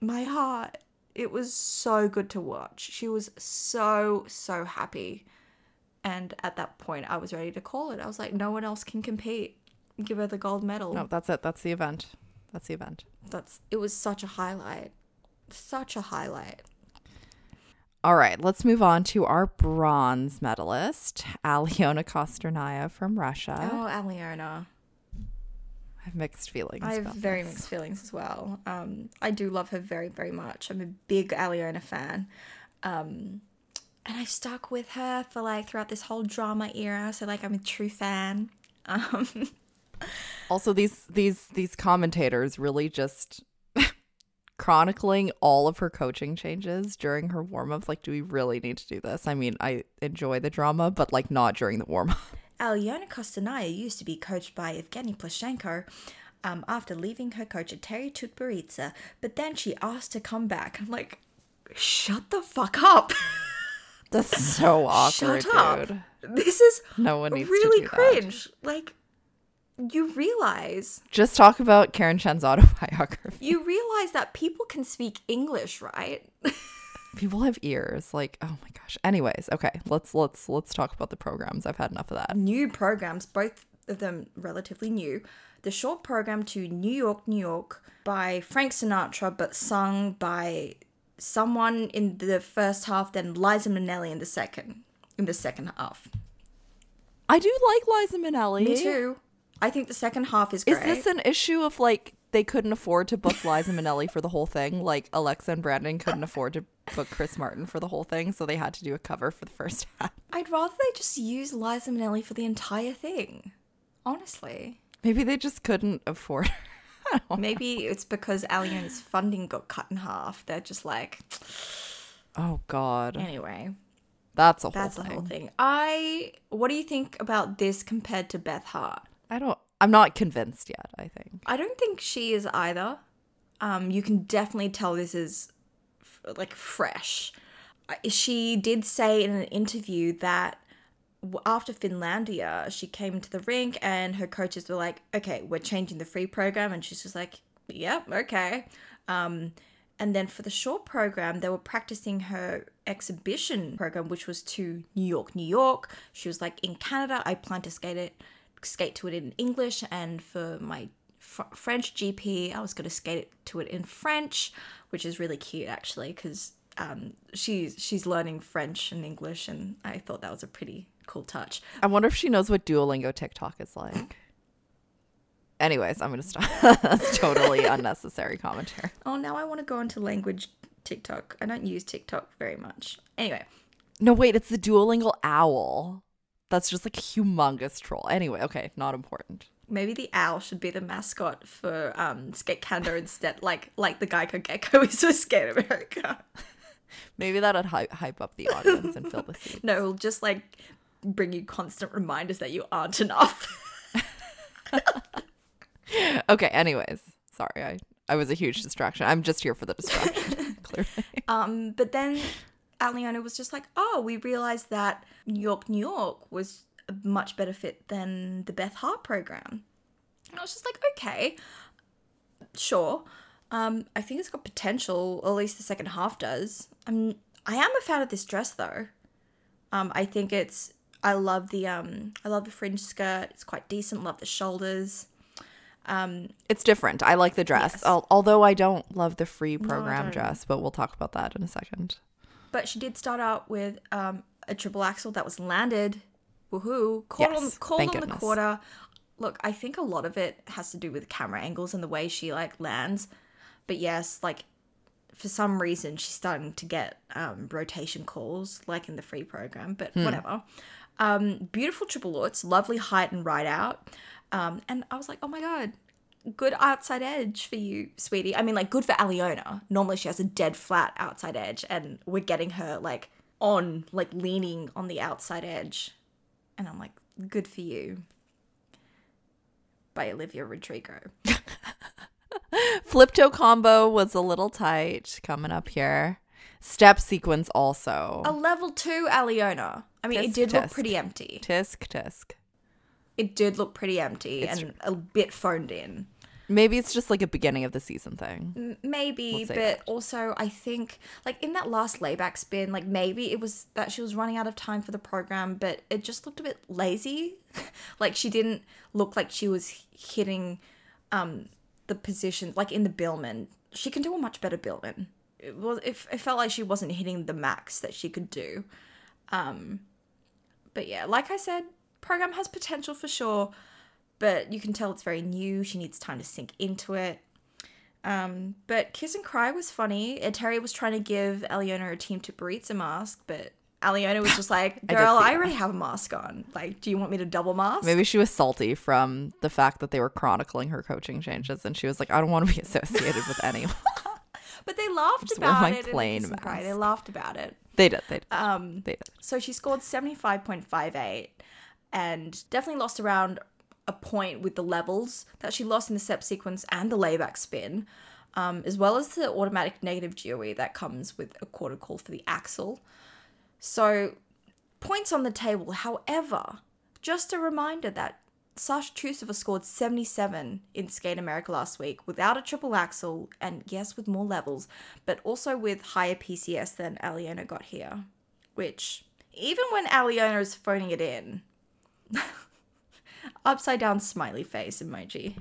my heart. It was so good to watch. She was so so happy And at that point, I was ready to call it. I was like, no one else can compete. Give her the gold medal. No, that's it. That's the event. That's the event. That's it was such a highlight. Such a highlight. All right, let's move on to our bronze medalist, Aliona Kostornaia from Russia. Oh, Aliona. I have mixed feelings. I have very this. mixed feelings as well. Um, I do love her very, very much. I'm a big Aliona fan. Um, and I've stuck with her for like throughout this whole drama era. So like I'm a true fan. Um, Also, these these these commentators really just chronicling all of her coaching changes during her warm up. Like, do we really need to do this? I mean, I enjoy the drama, but like not during the warm up. Aliona Kostornaia used to be coached by Evgeni Plushenko um, after leaving her coach Eteri Tutberidze, but then she asked to come back. I'm like, shut the fuck up. That's so awkward, Shut up. dude. This is No one needs really to do that. cringe. Like, you realize Just talk about Karen Chen's autobiography. you realize that people can speak English, right? People have ears. Like, oh my gosh. Anyways, okay, let's let's let's talk about the programs. I've had enough of that. new programs, both of them relatively new. The short program to New York, New York by Frank Sinatra, but sung by someone in the first half, then Liza Minnelli in the second. In the second half. I do like Liza Minnelli. Me too. I think the second half is great. Is this an issue of like they couldn't afford to book Liza Minnelli for the whole thing? Like Alexa and Brandon couldn't afford to book Chris Martin for the whole thing, so they had to do a cover for the first half. I'd rather they just use Liza Minnelli for the entire thing. Honestly. Maybe they just couldn't afford. Maybe it's because Aliona's funding got cut in half. They're just like, Oh God, anyway. that's a whole That's the thing. whole thing. I. What do you think about this compared to Beth Hart? I don't. I'm not convinced yet. I think. I don't think she is either. Um, you can definitely tell this is f- like fresh. She did say in an interview that after Finlandia, she came to the rink and her coaches were like, "Okay, we're changing the free program," and she's just like, "Yep, okay." Um, and then for the short program, they were practicing her exhibition program, which was to New York, New York. She was like, "In Canada, I plan to skate it, skate to it in English, and for my fr- French GP, I was going to skate it to it in French, which is really cute actually, because um, she's she's learning French and English, and I thought that was a pretty cool touch. I wonder if she knows what Duolingo TikTok is like. Anyways, I'm gonna stop. That's totally unnecessary commentary. Oh, now I want to go into language TikTok. I don't use TikTok very much. Anyway, No, wait, it's the Duolingo owl. That's just like a humongous troll. Anyway, okay, not important. maybe the owl should be the mascot for um, Skate Canada instead, like like the Geico Gecko is for Skate America. Maybe that'd hype, hype up the audience and fill the seat. No, it'll just like bring you constant reminders that you aren't enough. Okay, anyways, sorry, I, I was a huge distraction. I'm just here for the distraction, clearly. Um, but then Aliona was just like, oh, we realized that New York, New York was a much better fit than the Beth Hart program. And I was just like, okay, sure. Um, I think it's got potential, or at least the second half does. I'm, I am a fan of this dress though. Um, I think it's, I love the, um, I love the fringe skirt. It's quite decent. Love the shoulders. It's different. I like the dress, Yes. although I don't love the free program don't. dress, but we'll talk about that in a second. But she did start out with um, a triple axel that was landed. Woohoo! Called on Yes, called thank on the quarter. Look, I think a lot of it has to do with camera angles and the way she like lands. But yes, like for some reason she's starting to get um, rotation calls like in the free program. But Hmm. whatever. Um, beautiful triple lutz, lovely height and ride out. Um, and I was like, oh my god, good outside edge for you, sweetie. I mean, like, good for Aliona. Normally she has a dead flat outside edge, and we're getting her like on, like leaning on the outside edge. And I'm like, good for you. By Olivia Rodrigo. Flip toe combo was a little tight coming up here. Step sequence also. A level two Aliona. I mean, it Tisk, did look pretty empty. Tisk tisk. It did look pretty empty and a bit phoned in. Maybe it's just like a beginning of the season thing. Maybe, but that. also I think like in that last layback spin, like maybe it was that she was running out of time for the program, but it just looked a bit lazy. like she didn't look like she was hitting um the position like in the Biellmann. She can do a much better Biellmann. It was it, it felt like she wasn't hitting the max that she could do. Um but yeah, like I said, program has potential for sure, but you can tell it's very new. She needs time to sink into it. Um, but Kiss and Cry was funny. Eteri was trying to give Aliona a Team Tutberidze mask, but Aliona was just like, "Girl, I, that. already have a mask on. Like, do you want me to double mask?" Maybe she was salty from the fact that they were chronicling her coaching changes, and she was like, "I don't want to be associated with anyone." But they laughed about my it. plain and Cry. They laughed about it. they did. They did. Um, they did. So she scored 75.58 and definitely lost around a point with the levels that she lost in the step sequence and the layback spin, um, as well as the automatic negative GOE that comes with a quarter call for the axel. So points on the table. However, just a reminder that Sasha Trusova scored 77 in Skate America last week without a triple axel and yes, with more levels, but also with higher PCS than Aliona got here. Which, even when Aliona is phoning it in, upside down smiley face emoji.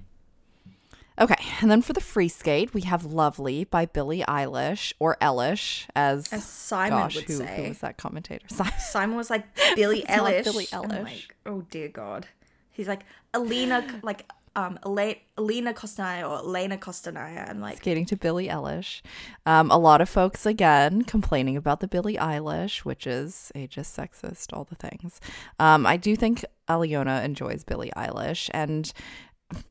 Okay, and then for the free skate, we have "Lovely" by Billie Eilish or Elish, as, As Simon gosh, would who, say. who was that commentator? Simon. Simon was like not Eilish. Billie Eilish. like, oh dear God. He's like Alina, like um, Ele- Alina Costanaya or Elena Costanaya, and like skating to Billie Eilish. Um, a lot of folks again complaining about the Billie Eilish, which is ageist, sexist, all the things. Um, I do think Aliona enjoys Billie Eilish, and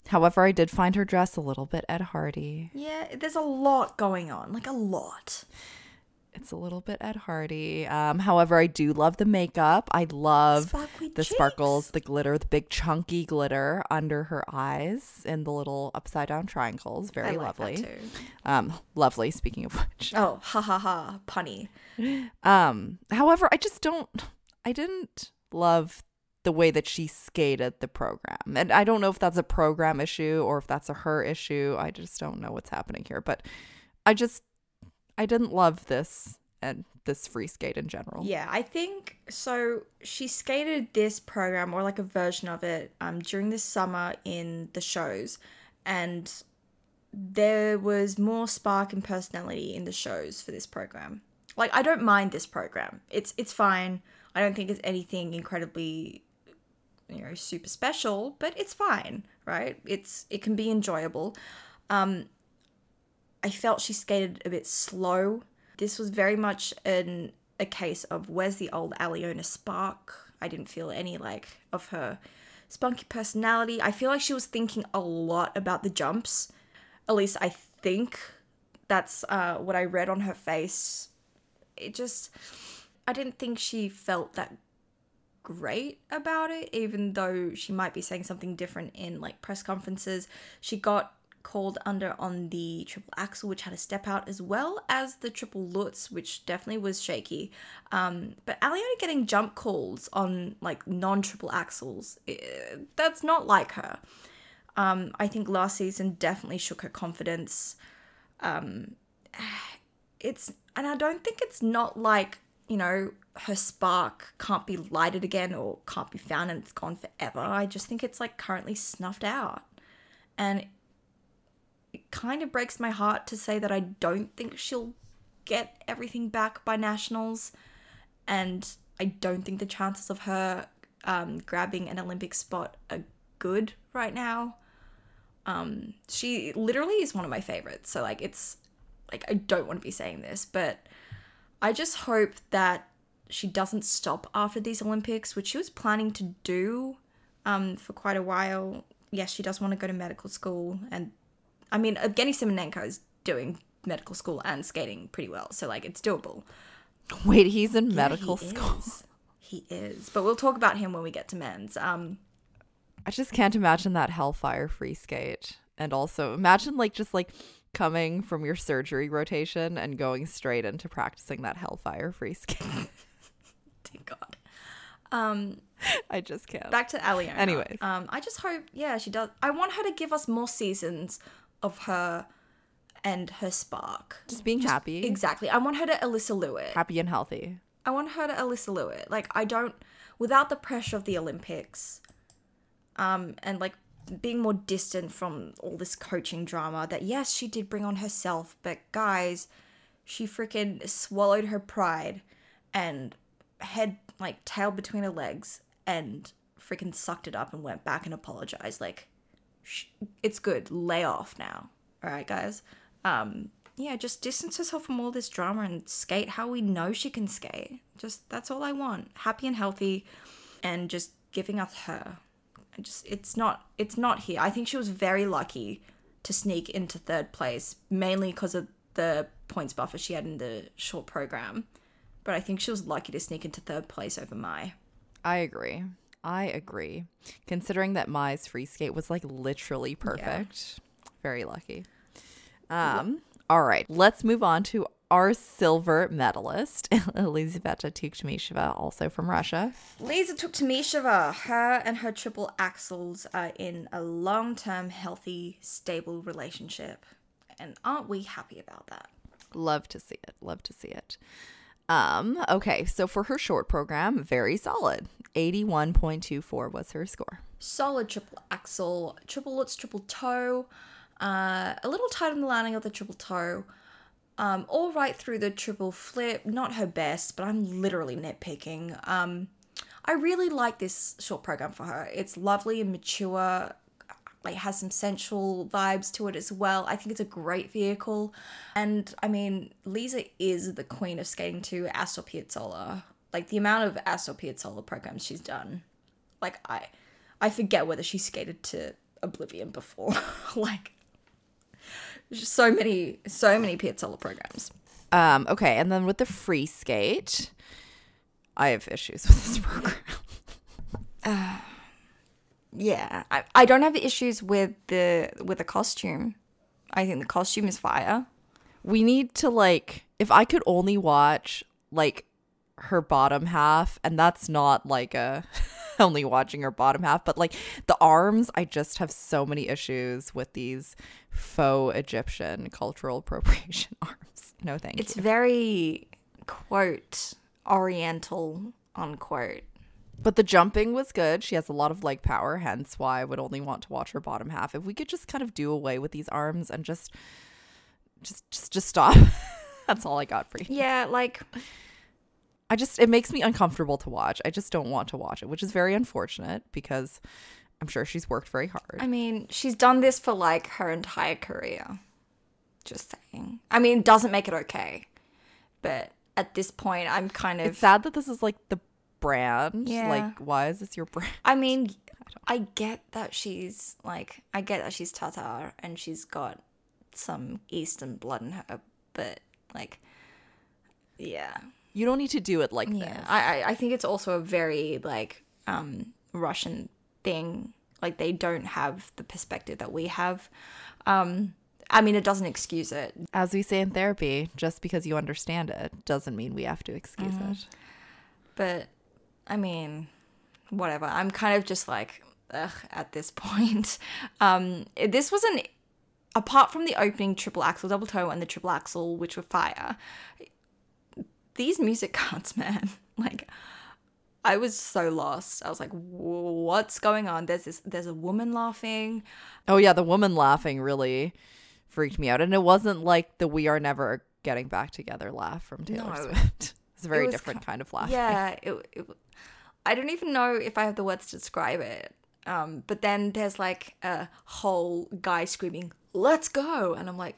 however, I did find her dress a little bit Ed Hardy. yeah, there's a lot going on, like a lot. It's a little bit Ed Hardy. Um, however, I do love the makeup. I love Sparkly the cheeks. sparkles, the glitter, the big chunky glitter under her eyes, and the little upside down triangles. Very I like lovely. Um, lovely. Speaking of which. Oh, ha ha ha, punny. Um, however, I just don't I didn't love the way that she skated the program. And I don't know if that's a program issue or if that's a her issue. I just don't know what's happening here, but I just I didn't love this and this free skate in general. Yeah, I think so. She skated this program or like a version of it um, during the summer in the shows, and there was more spark and personality in the shows for this program. Like, I don't mind this program. It's it's fine. I don't think it's anything incredibly, you know, super special, but it's fine, right? It's it can be enjoyable. Um, I felt she skated a bit slow. This was very much an a case of where's the old Aliona spark? I didn't feel any like of her spunky personality. I feel like she was thinking a lot about the jumps. At least I think that's uh, what I read on her face. It just, I didn't think she felt that great about it, even though she might be saying something different in like press conferences. She got called under on the triple axel, which had a step out, as well as the triple lutz, which definitely was shaky. Um, but Aliona getting jump calls on like non triple axels, eh, that's not like her. Um, I think last season definitely shook her confidence. Um, it's and I don't think it's not like you know her spark can't be lighted again or can't be found and it's gone forever. I just think it's like currently snuffed out, and it kind of breaks my heart to say that I don't think she'll get everything back by nationals, and I don't think the chances of her um, grabbing an Olympic spot are good right now. Um, she literally is one of my favorites. So like it's like I don't want to be saying this, but I just hope that she doesn't stop after these Olympics, which she was planning to do um, for quite a while. Yes, she does want to go to medical school, and I mean, Evgeny Semenenko is doing medical school and skating pretty well, so like it's doable. Wait, he's in Yeah, medical he school. is. He is, but we'll talk about him when we get to men's. Um, I just can't imagine that hellfire free skate. And also imagine like just like coming from your surgery rotation and going straight into practicing that hellfire free skate. Dear God. Um, I just can't. back to Aliona. Anyways. um, I just hope, yeah, she does. I want her to give us more seasons of her and her spark. just being happy, Exactly. I want her to Alyssa Lewitt. happy and healthy. I want her to Alyssa Lewitt. Like I don't without the pressure of the Olympics, um, and like being more distant from all this coaching drama that yes, she did bring on herself, but guys, she freaking swallowed her pride and head like tail between her legs and freaking sucked it up and went back and apologized. Like, it's good. Lay off now. All right, guys. Um, yeah, just distance herself from all this drama and skate how we know she can skate. Just that's all I want. Happy and healthy, and just giving us her. I just it's not it's not here. I think she was very lucky to sneak into third place, mainly because of the points buffer she had in the short program. But I think she was lucky to sneak into third place over Mai. I agree. I agree. Considering that Mai's free skate was like literally perfect. Very lucky. Um all right, let's move on to our silver medalist, Elizaveta Tuktamisheva, also from Russia. Lisa Tuktamisheva, her and her triple axels are in a long term, healthy, stable relationship. And aren't we happy about that? Love to see it. Love to see it. Um, okay, so for her short program, very solid. 81.24 was her score. Solid triple axel, triple lutz, triple toe, uh, a little tight on the landing of the triple toe. Um, all right through the triple flip. Not her best, but I'm literally nitpicking. Um, I really like this short program for her. It's lovely and mature. Like has some sensual vibes to it as well. I think it's a great vehicle, and I mean Lisa is the queen of skating to Astor Piazzolla. Like the amount of Astor Piazzolla programs she's done, like I, I forget whether she skated to Oblivion before. like just so many, so many Piazzolla programs. Um, okay, and then with the free skate, I have issues with this program. Yeah, I, I don't have issues with the with the costume. I think the costume is fire. we need to like if I could only watch like her bottom half and that's not like a only watching her bottom half but like the arms I just have so many issues with these faux Egyptian cultural appropriation arms. No thank It's you. very quote oriental unquote. But the jumping was good. She has a lot of leg power, hence why I would only want to watch her bottom half. If we could just kind of do away with these arms and just just just just stop. That's all I got for you. Yeah, like I just it makes me uncomfortable to watch. I just don't want to watch it, which is very unfortunate because I'm sure she's worked very hard. I mean, she's done this for like her entire career. Just saying. I mean, doesn't make it okay. But at this point, I'm kind of it's sad that this is like the brand. Yeah. Like, why is this your brand? I mean, I get that she's like, I get that she's Tatar and she's got some Eastern blood in her, but like, yeah, You don't need to do it like yeah. this. I, I I think it's also a very like um Russian thing. Like they don't have the perspective that we have. Um, I mean, it doesn't excuse it. As we say in therapy, just because you understand it doesn't mean we have to excuse Mm-hmm. it. But I mean, whatever. I'm kind of just like, ugh, at this point. Um, this was an apart from the opening triple axel, double toe, and the triple axel, which were fire. These music cards, man, like. I was so lost. I was like, "What's going on?" There's this. There's a woman laughing. Oh yeah, the woman laughing really freaked me out, and it wasn't like the "We are never getting back together" laugh from Taylor No. Swift. A very different ki- kind of laugh. Yeah, it, it. I don't even know if I have the words to describe it. Um, but then there's like a whole guy screaming, "Let's go!" and I'm like,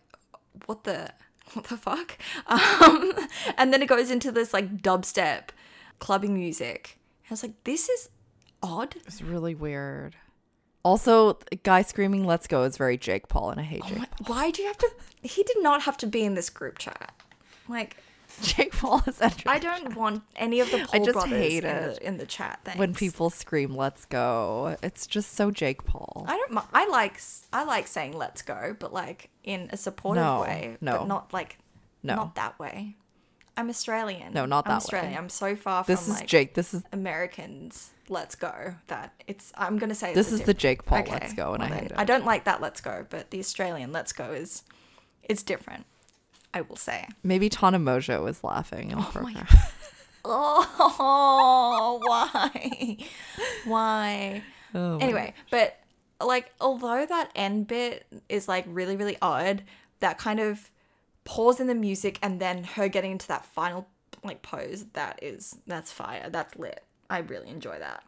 "What the, what the fuck?" Um, and then it goes into this like dubstep, clubbing music. I was like, "This is odd." It's really weird. Also, the guy screaming "Let's go" is very Jake Paul, and I hate Jake. Why- Why do you have to? He did not have to be in this group chat. Like, Jake Paul is entering I don't want any of the Paul just brothers hate in, it the, in the chat. Thanks. when people scream "Let's go." It's just so Jake Paul. I don't. I like. I like saying "let's go," but like in a supportive No, way. no. But not like. No. Not that way. I'm Australian. No, not I'm that Australian. way. I'm so far from This from is like Jake. This is Americans. Let's go. That it's. I'm gonna say this is the Jake Paul Okay, let's go and well I then, hate it. I don't like that let's go, but the Australian let's go is it's different. I will say. Maybe Tana Mojo was laughing. Oh program. Oh, why? Why? Oh my anyway, but like, although that end bit is like really, really odd, that kind of pause in the music and then her getting into that final like pose, that is, that's fire. That's lit. I really enjoy that.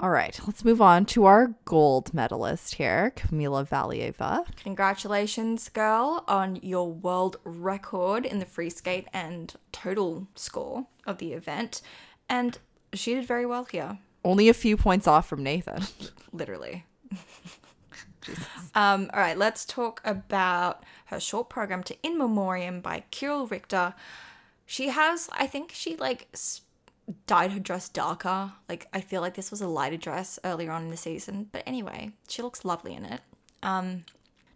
All right, let's move on to our gold medalist here, Kamila Valieva. Congratulations, girl, on your world record in the free skate and total score of the event. And she did very well here. Only a few points off from Nathan. literally. um, all right, let's talk about her short program to In Memoriam by Kirill Richter. She has, I think she like s- dyed her dress darker. Like, I feel like this was a lighter dress earlier on in the season. But anyway, she looks lovely in it. Um,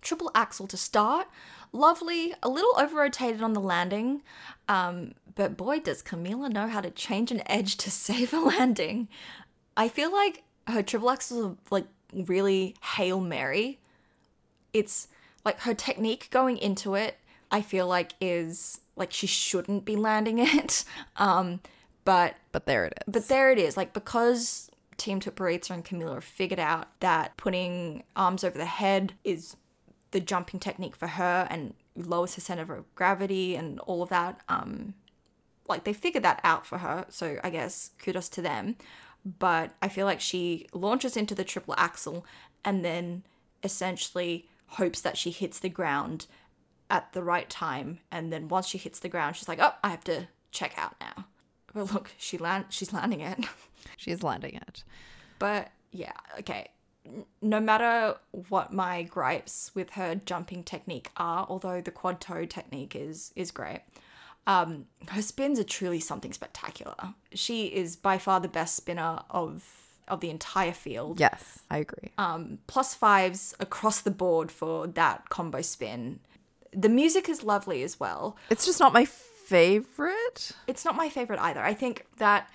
triple axel to start. Lovely, a little over rotated on the landing. Um, but boy, does Kamila know how to change an edge to save a landing. I feel like her triple axles are like really Hail Mary. It's like her technique going into it, I feel like is like she shouldn't be landing it. Um, but But there it is. but there it is. Like because Team Tutberidze and Kamila have figured out that putting arms over the head is the jumping technique for her and lowers her center of gravity and all of that. Um, like they figured that out for her. So I guess kudos to them. But I feel like she launches into the triple axle and then essentially hopes that she hits the ground at the right time. And then once she hits the ground, she's like, oh, I have to check out now. But look, she land she's landing it. She's landing it. But yeah, okay. No matter what my gripes with her jumping technique are, although the quad toe technique is is great, um, her spins are truly something spectacular. She is by far the best spinner of of the entire field. Yes, I agree. Um, plus fives across the board for that combo spin. The music is lovely as well. It's just not my favorite. it's not my favorite either. I think that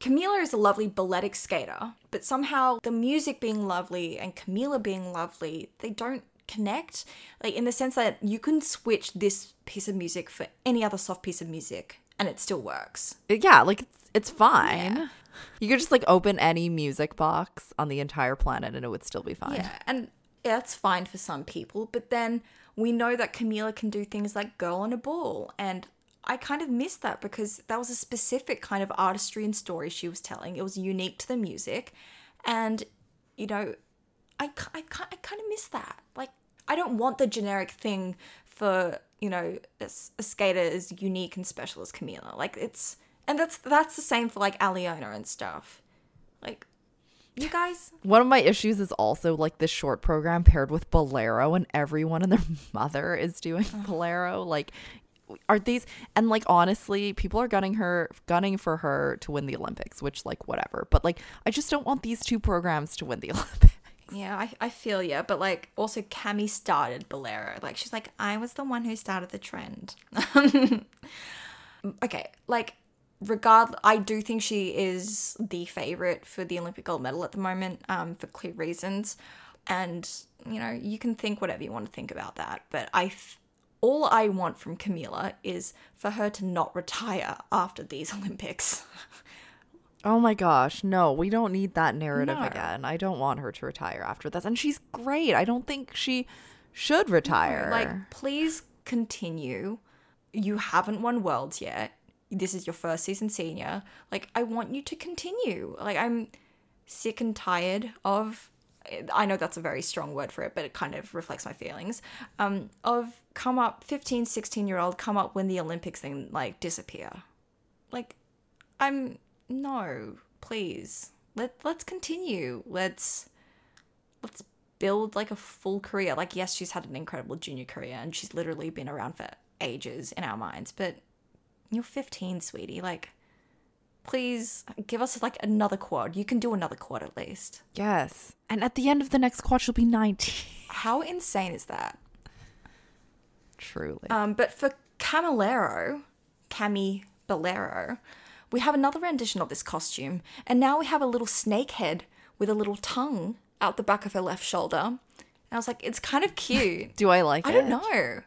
Kamila is a lovely balletic skater, but somehow the music being lovely and Kamila being lovely, they don't connect. Like in the sense that you can switch this piece of music for any other soft piece of music and it still works. Uh, yeah, like it's it's fine. You could just like open any music box on the entire planet and it would still be fine. Yeah, and that's fine for some people, but then we know that Kamila can do things like Girl on a Ball, and I kind of missed that because that was a specific kind of artistry and story she was telling. It was unique to the music, and you know, I, I, I kind of miss that. Like, I don't want the generic thing for you know a, a skater as unique and special as Kamila. Like, it's and that's that's the same for like Aliona and stuff. Like, you guys. One of my issues is also like this short program paired with Bolero and everyone and their mother is doing Bolero. Like are these and like honestly, people are gunning her gunning for her to win the Olympics, which like whatever. But like I just don't want these two programs to win the Olympics. Yeah, I, I feel you, but like also Cami started Bolero. Like she's like, I was the one who started the trend. okay, like regard I do think she is the favorite for the Olympic gold medal at the moment, um, for clear reasons. And, you know, you can think whatever you want to think about that. But I f- all I want from Kamila is for her to not retire after these Olympics. Oh my gosh, no, we don't need that narrative No. again. I don't want her to retire after this. And she's great. I don't think she should retire. Like, please continue. You haven't won worlds yet. This is your first season senior. Like, I want you to continue. Like, I'm sick and tired of. I know that's a very strong word for it, but it kind of reflects my feelings. Um, of come up, 15, 16 year old, come up, when the Olympics, thing like disappear. Like, I'm no, please. Let let's continue. Let's let's build like a full career. Like, yes, she's had an incredible junior career and she's literally been around for ages in our minds, but you're 15, sweetie. Like, please give us like another quad. You can do another quad at least. yes. And at the end of the next quad, she'll be 19. How insane is that? Truly. Um, but for Camilero, Cami Bolero, we have another rendition of this costume, and now we have a little snake head with a little tongue out the back of her left shoulder. And I was like, it's kind of cute. Do I like I it? I don't know.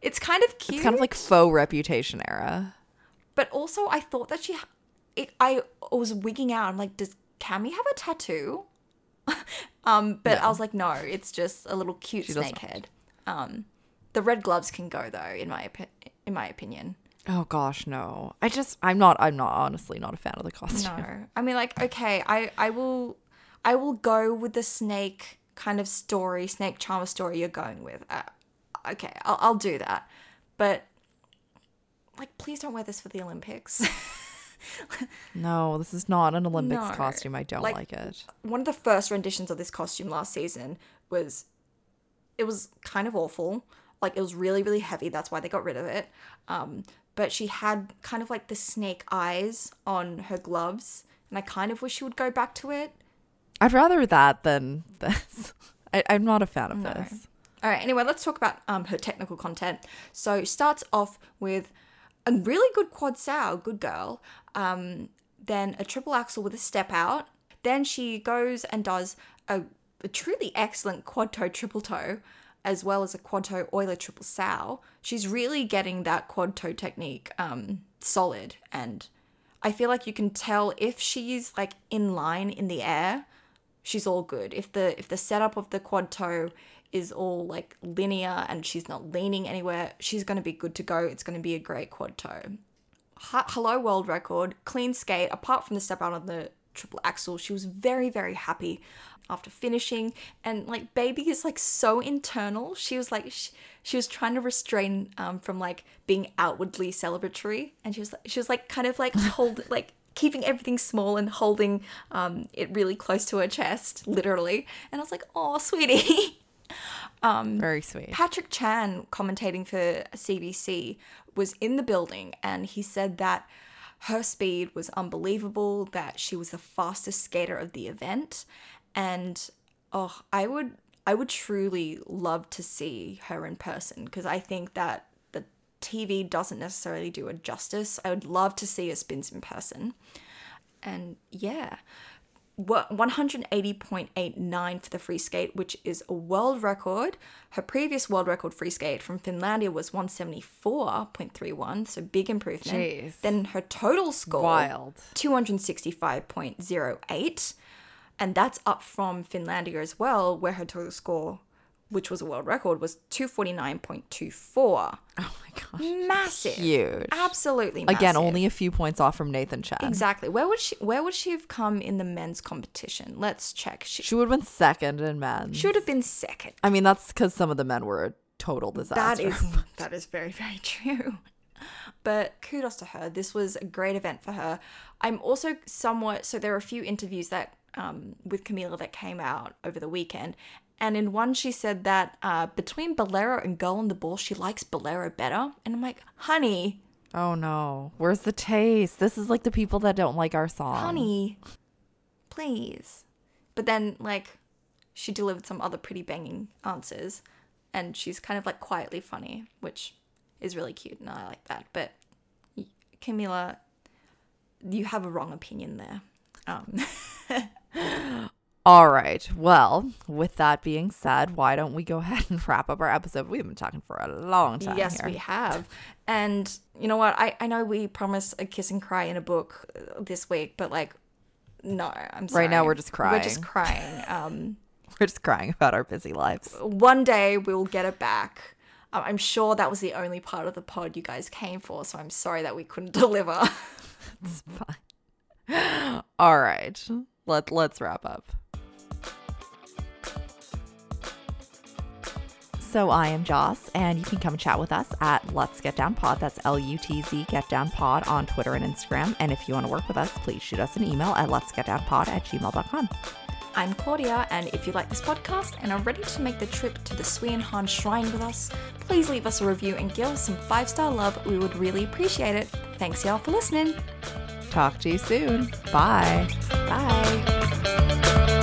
It's kind of cute. It's kind of like faux reputation era. but also I thought that she, it, I was wigging out. I'm like, does Cami have a tattoo? um, but I was like, no, it's just a little cute does snake head. Um, the red gloves can go though, in my opi- in my opinion. Oh gosh, no. I just I'm not I'm not honestly not a fan of the costume. No, I mean, like, okay, I I will, I will go with the snake kind of story, snake charmer story you're going with. Uh, okay, I'll I'll do that, but like, please don't wear this for the Olympics. No, this is not an Olympics No, costume. I don't like- like it. One of the first renditions of this costume last season was, it was kind of awful. Like, it was really really heavy. That's why they got rid of it. Um, but she had kind of like the snake eyes on her gloves, and I kind of wish she would go back to it. I'd rather that than this. I, I'm not a fan of this. All right. Anyway, let's talk about um, her technical content. So starts off with a really good quad sal, good girl. Um, then a triple axel with a step out. Then she goes and does a, a truly excellent quad toe triple toe, as well as a quad toe Euler triple sal. She's really getting that quad toe technique um, solid, and I feel like you can tell if she's like in line in the air she's all good. If the if the setup of the quad toe is all like linear and she's not leaning anywhere, she's going to be good to go. It's going to be a great quad toe. Ha- Hello world record, clean skate. Apart from the step out on the triple axel, she was very very happy after finishing. And like baby is like so internal. She was like she, she was trying to restrain um, from like being outwardly celebratory, and she was like, she was like kind of like hold like keeping everything small and holding um, it really close to her chest, literally. And I was like, oh, sweetie. Um, Very sweet. Patrick Chan, commentating for CBC, was in the building and he said that her speed was unbelievable, that she was the fastest skater of the event. And oh, I would I would truly love to see her in person because I think that the TV doesn't necessarily do her justice. I would love to see her spins in person. And yeah, 180.89 for the free skate, which is a world record. Her previous world record free skate from Finlandia was 174.31, so big improvement. Jeez. Then her total score Wild. 265.08, and that's up from Finlandia as well, where her total score, which was a world record, was 249.24. Oh my gosh. Massive. Huge. Absolutely massive. Again, only a few points off from Nathan Chen. Exactly. Where would she where would she have come in the men's competition? Let's check. She She would have been second in men. She would have been second. I mean, that's because some of the men were a total disaster. That is that is very very true. But kudos to her. This was a great event for her. I'm also somewhat so there are a few interviews that um, with Kamila that came out over the weekend, and in one she said that uh, between Bolero and Girl on the Ball, she likes Bolero better. And I'm like, honey, Oh no. Where's the taste? This is like the people that don't like our song. honey, please. But then, like, she delivered some other pretty banging answers, and she's kind of like quietly funny, which is really cute, and I like that. But Kamila, you have a wrong opinion there. Um, All right. Well, with that being said, why don't we go ahead and wrap up our episode? We've been talking for a long time. yes, here. we have. And you know what? I, I know we promised a kiss and cry in a book uh, this week, but like, no, I'm sorry. Right now we're just crying. We're just crying. Um, We're just crying about our busy lives. one day we'll get it back. I'm sure that was the only part of the pod you guys came for, so I'm sorry that we couldn't deliver. It's fine. All right. Let let's wrap up. So I am Joss, and you can come chat with us at Let's Get Down Pod. That's L U T Z Get Down Pod on Twitter and Instagram. And if you want to work with us, please shoot us an email at Let's Get Down Pod at gmail.com. I'm Claudia, and if you like this podcast and are ready to make the trip to the Sui and Han Shrine with us, please leave us a review and give us some five star love. We would really appreciate it. Thanks, y'all, for listening. Talk to you soon. Bye. Bye.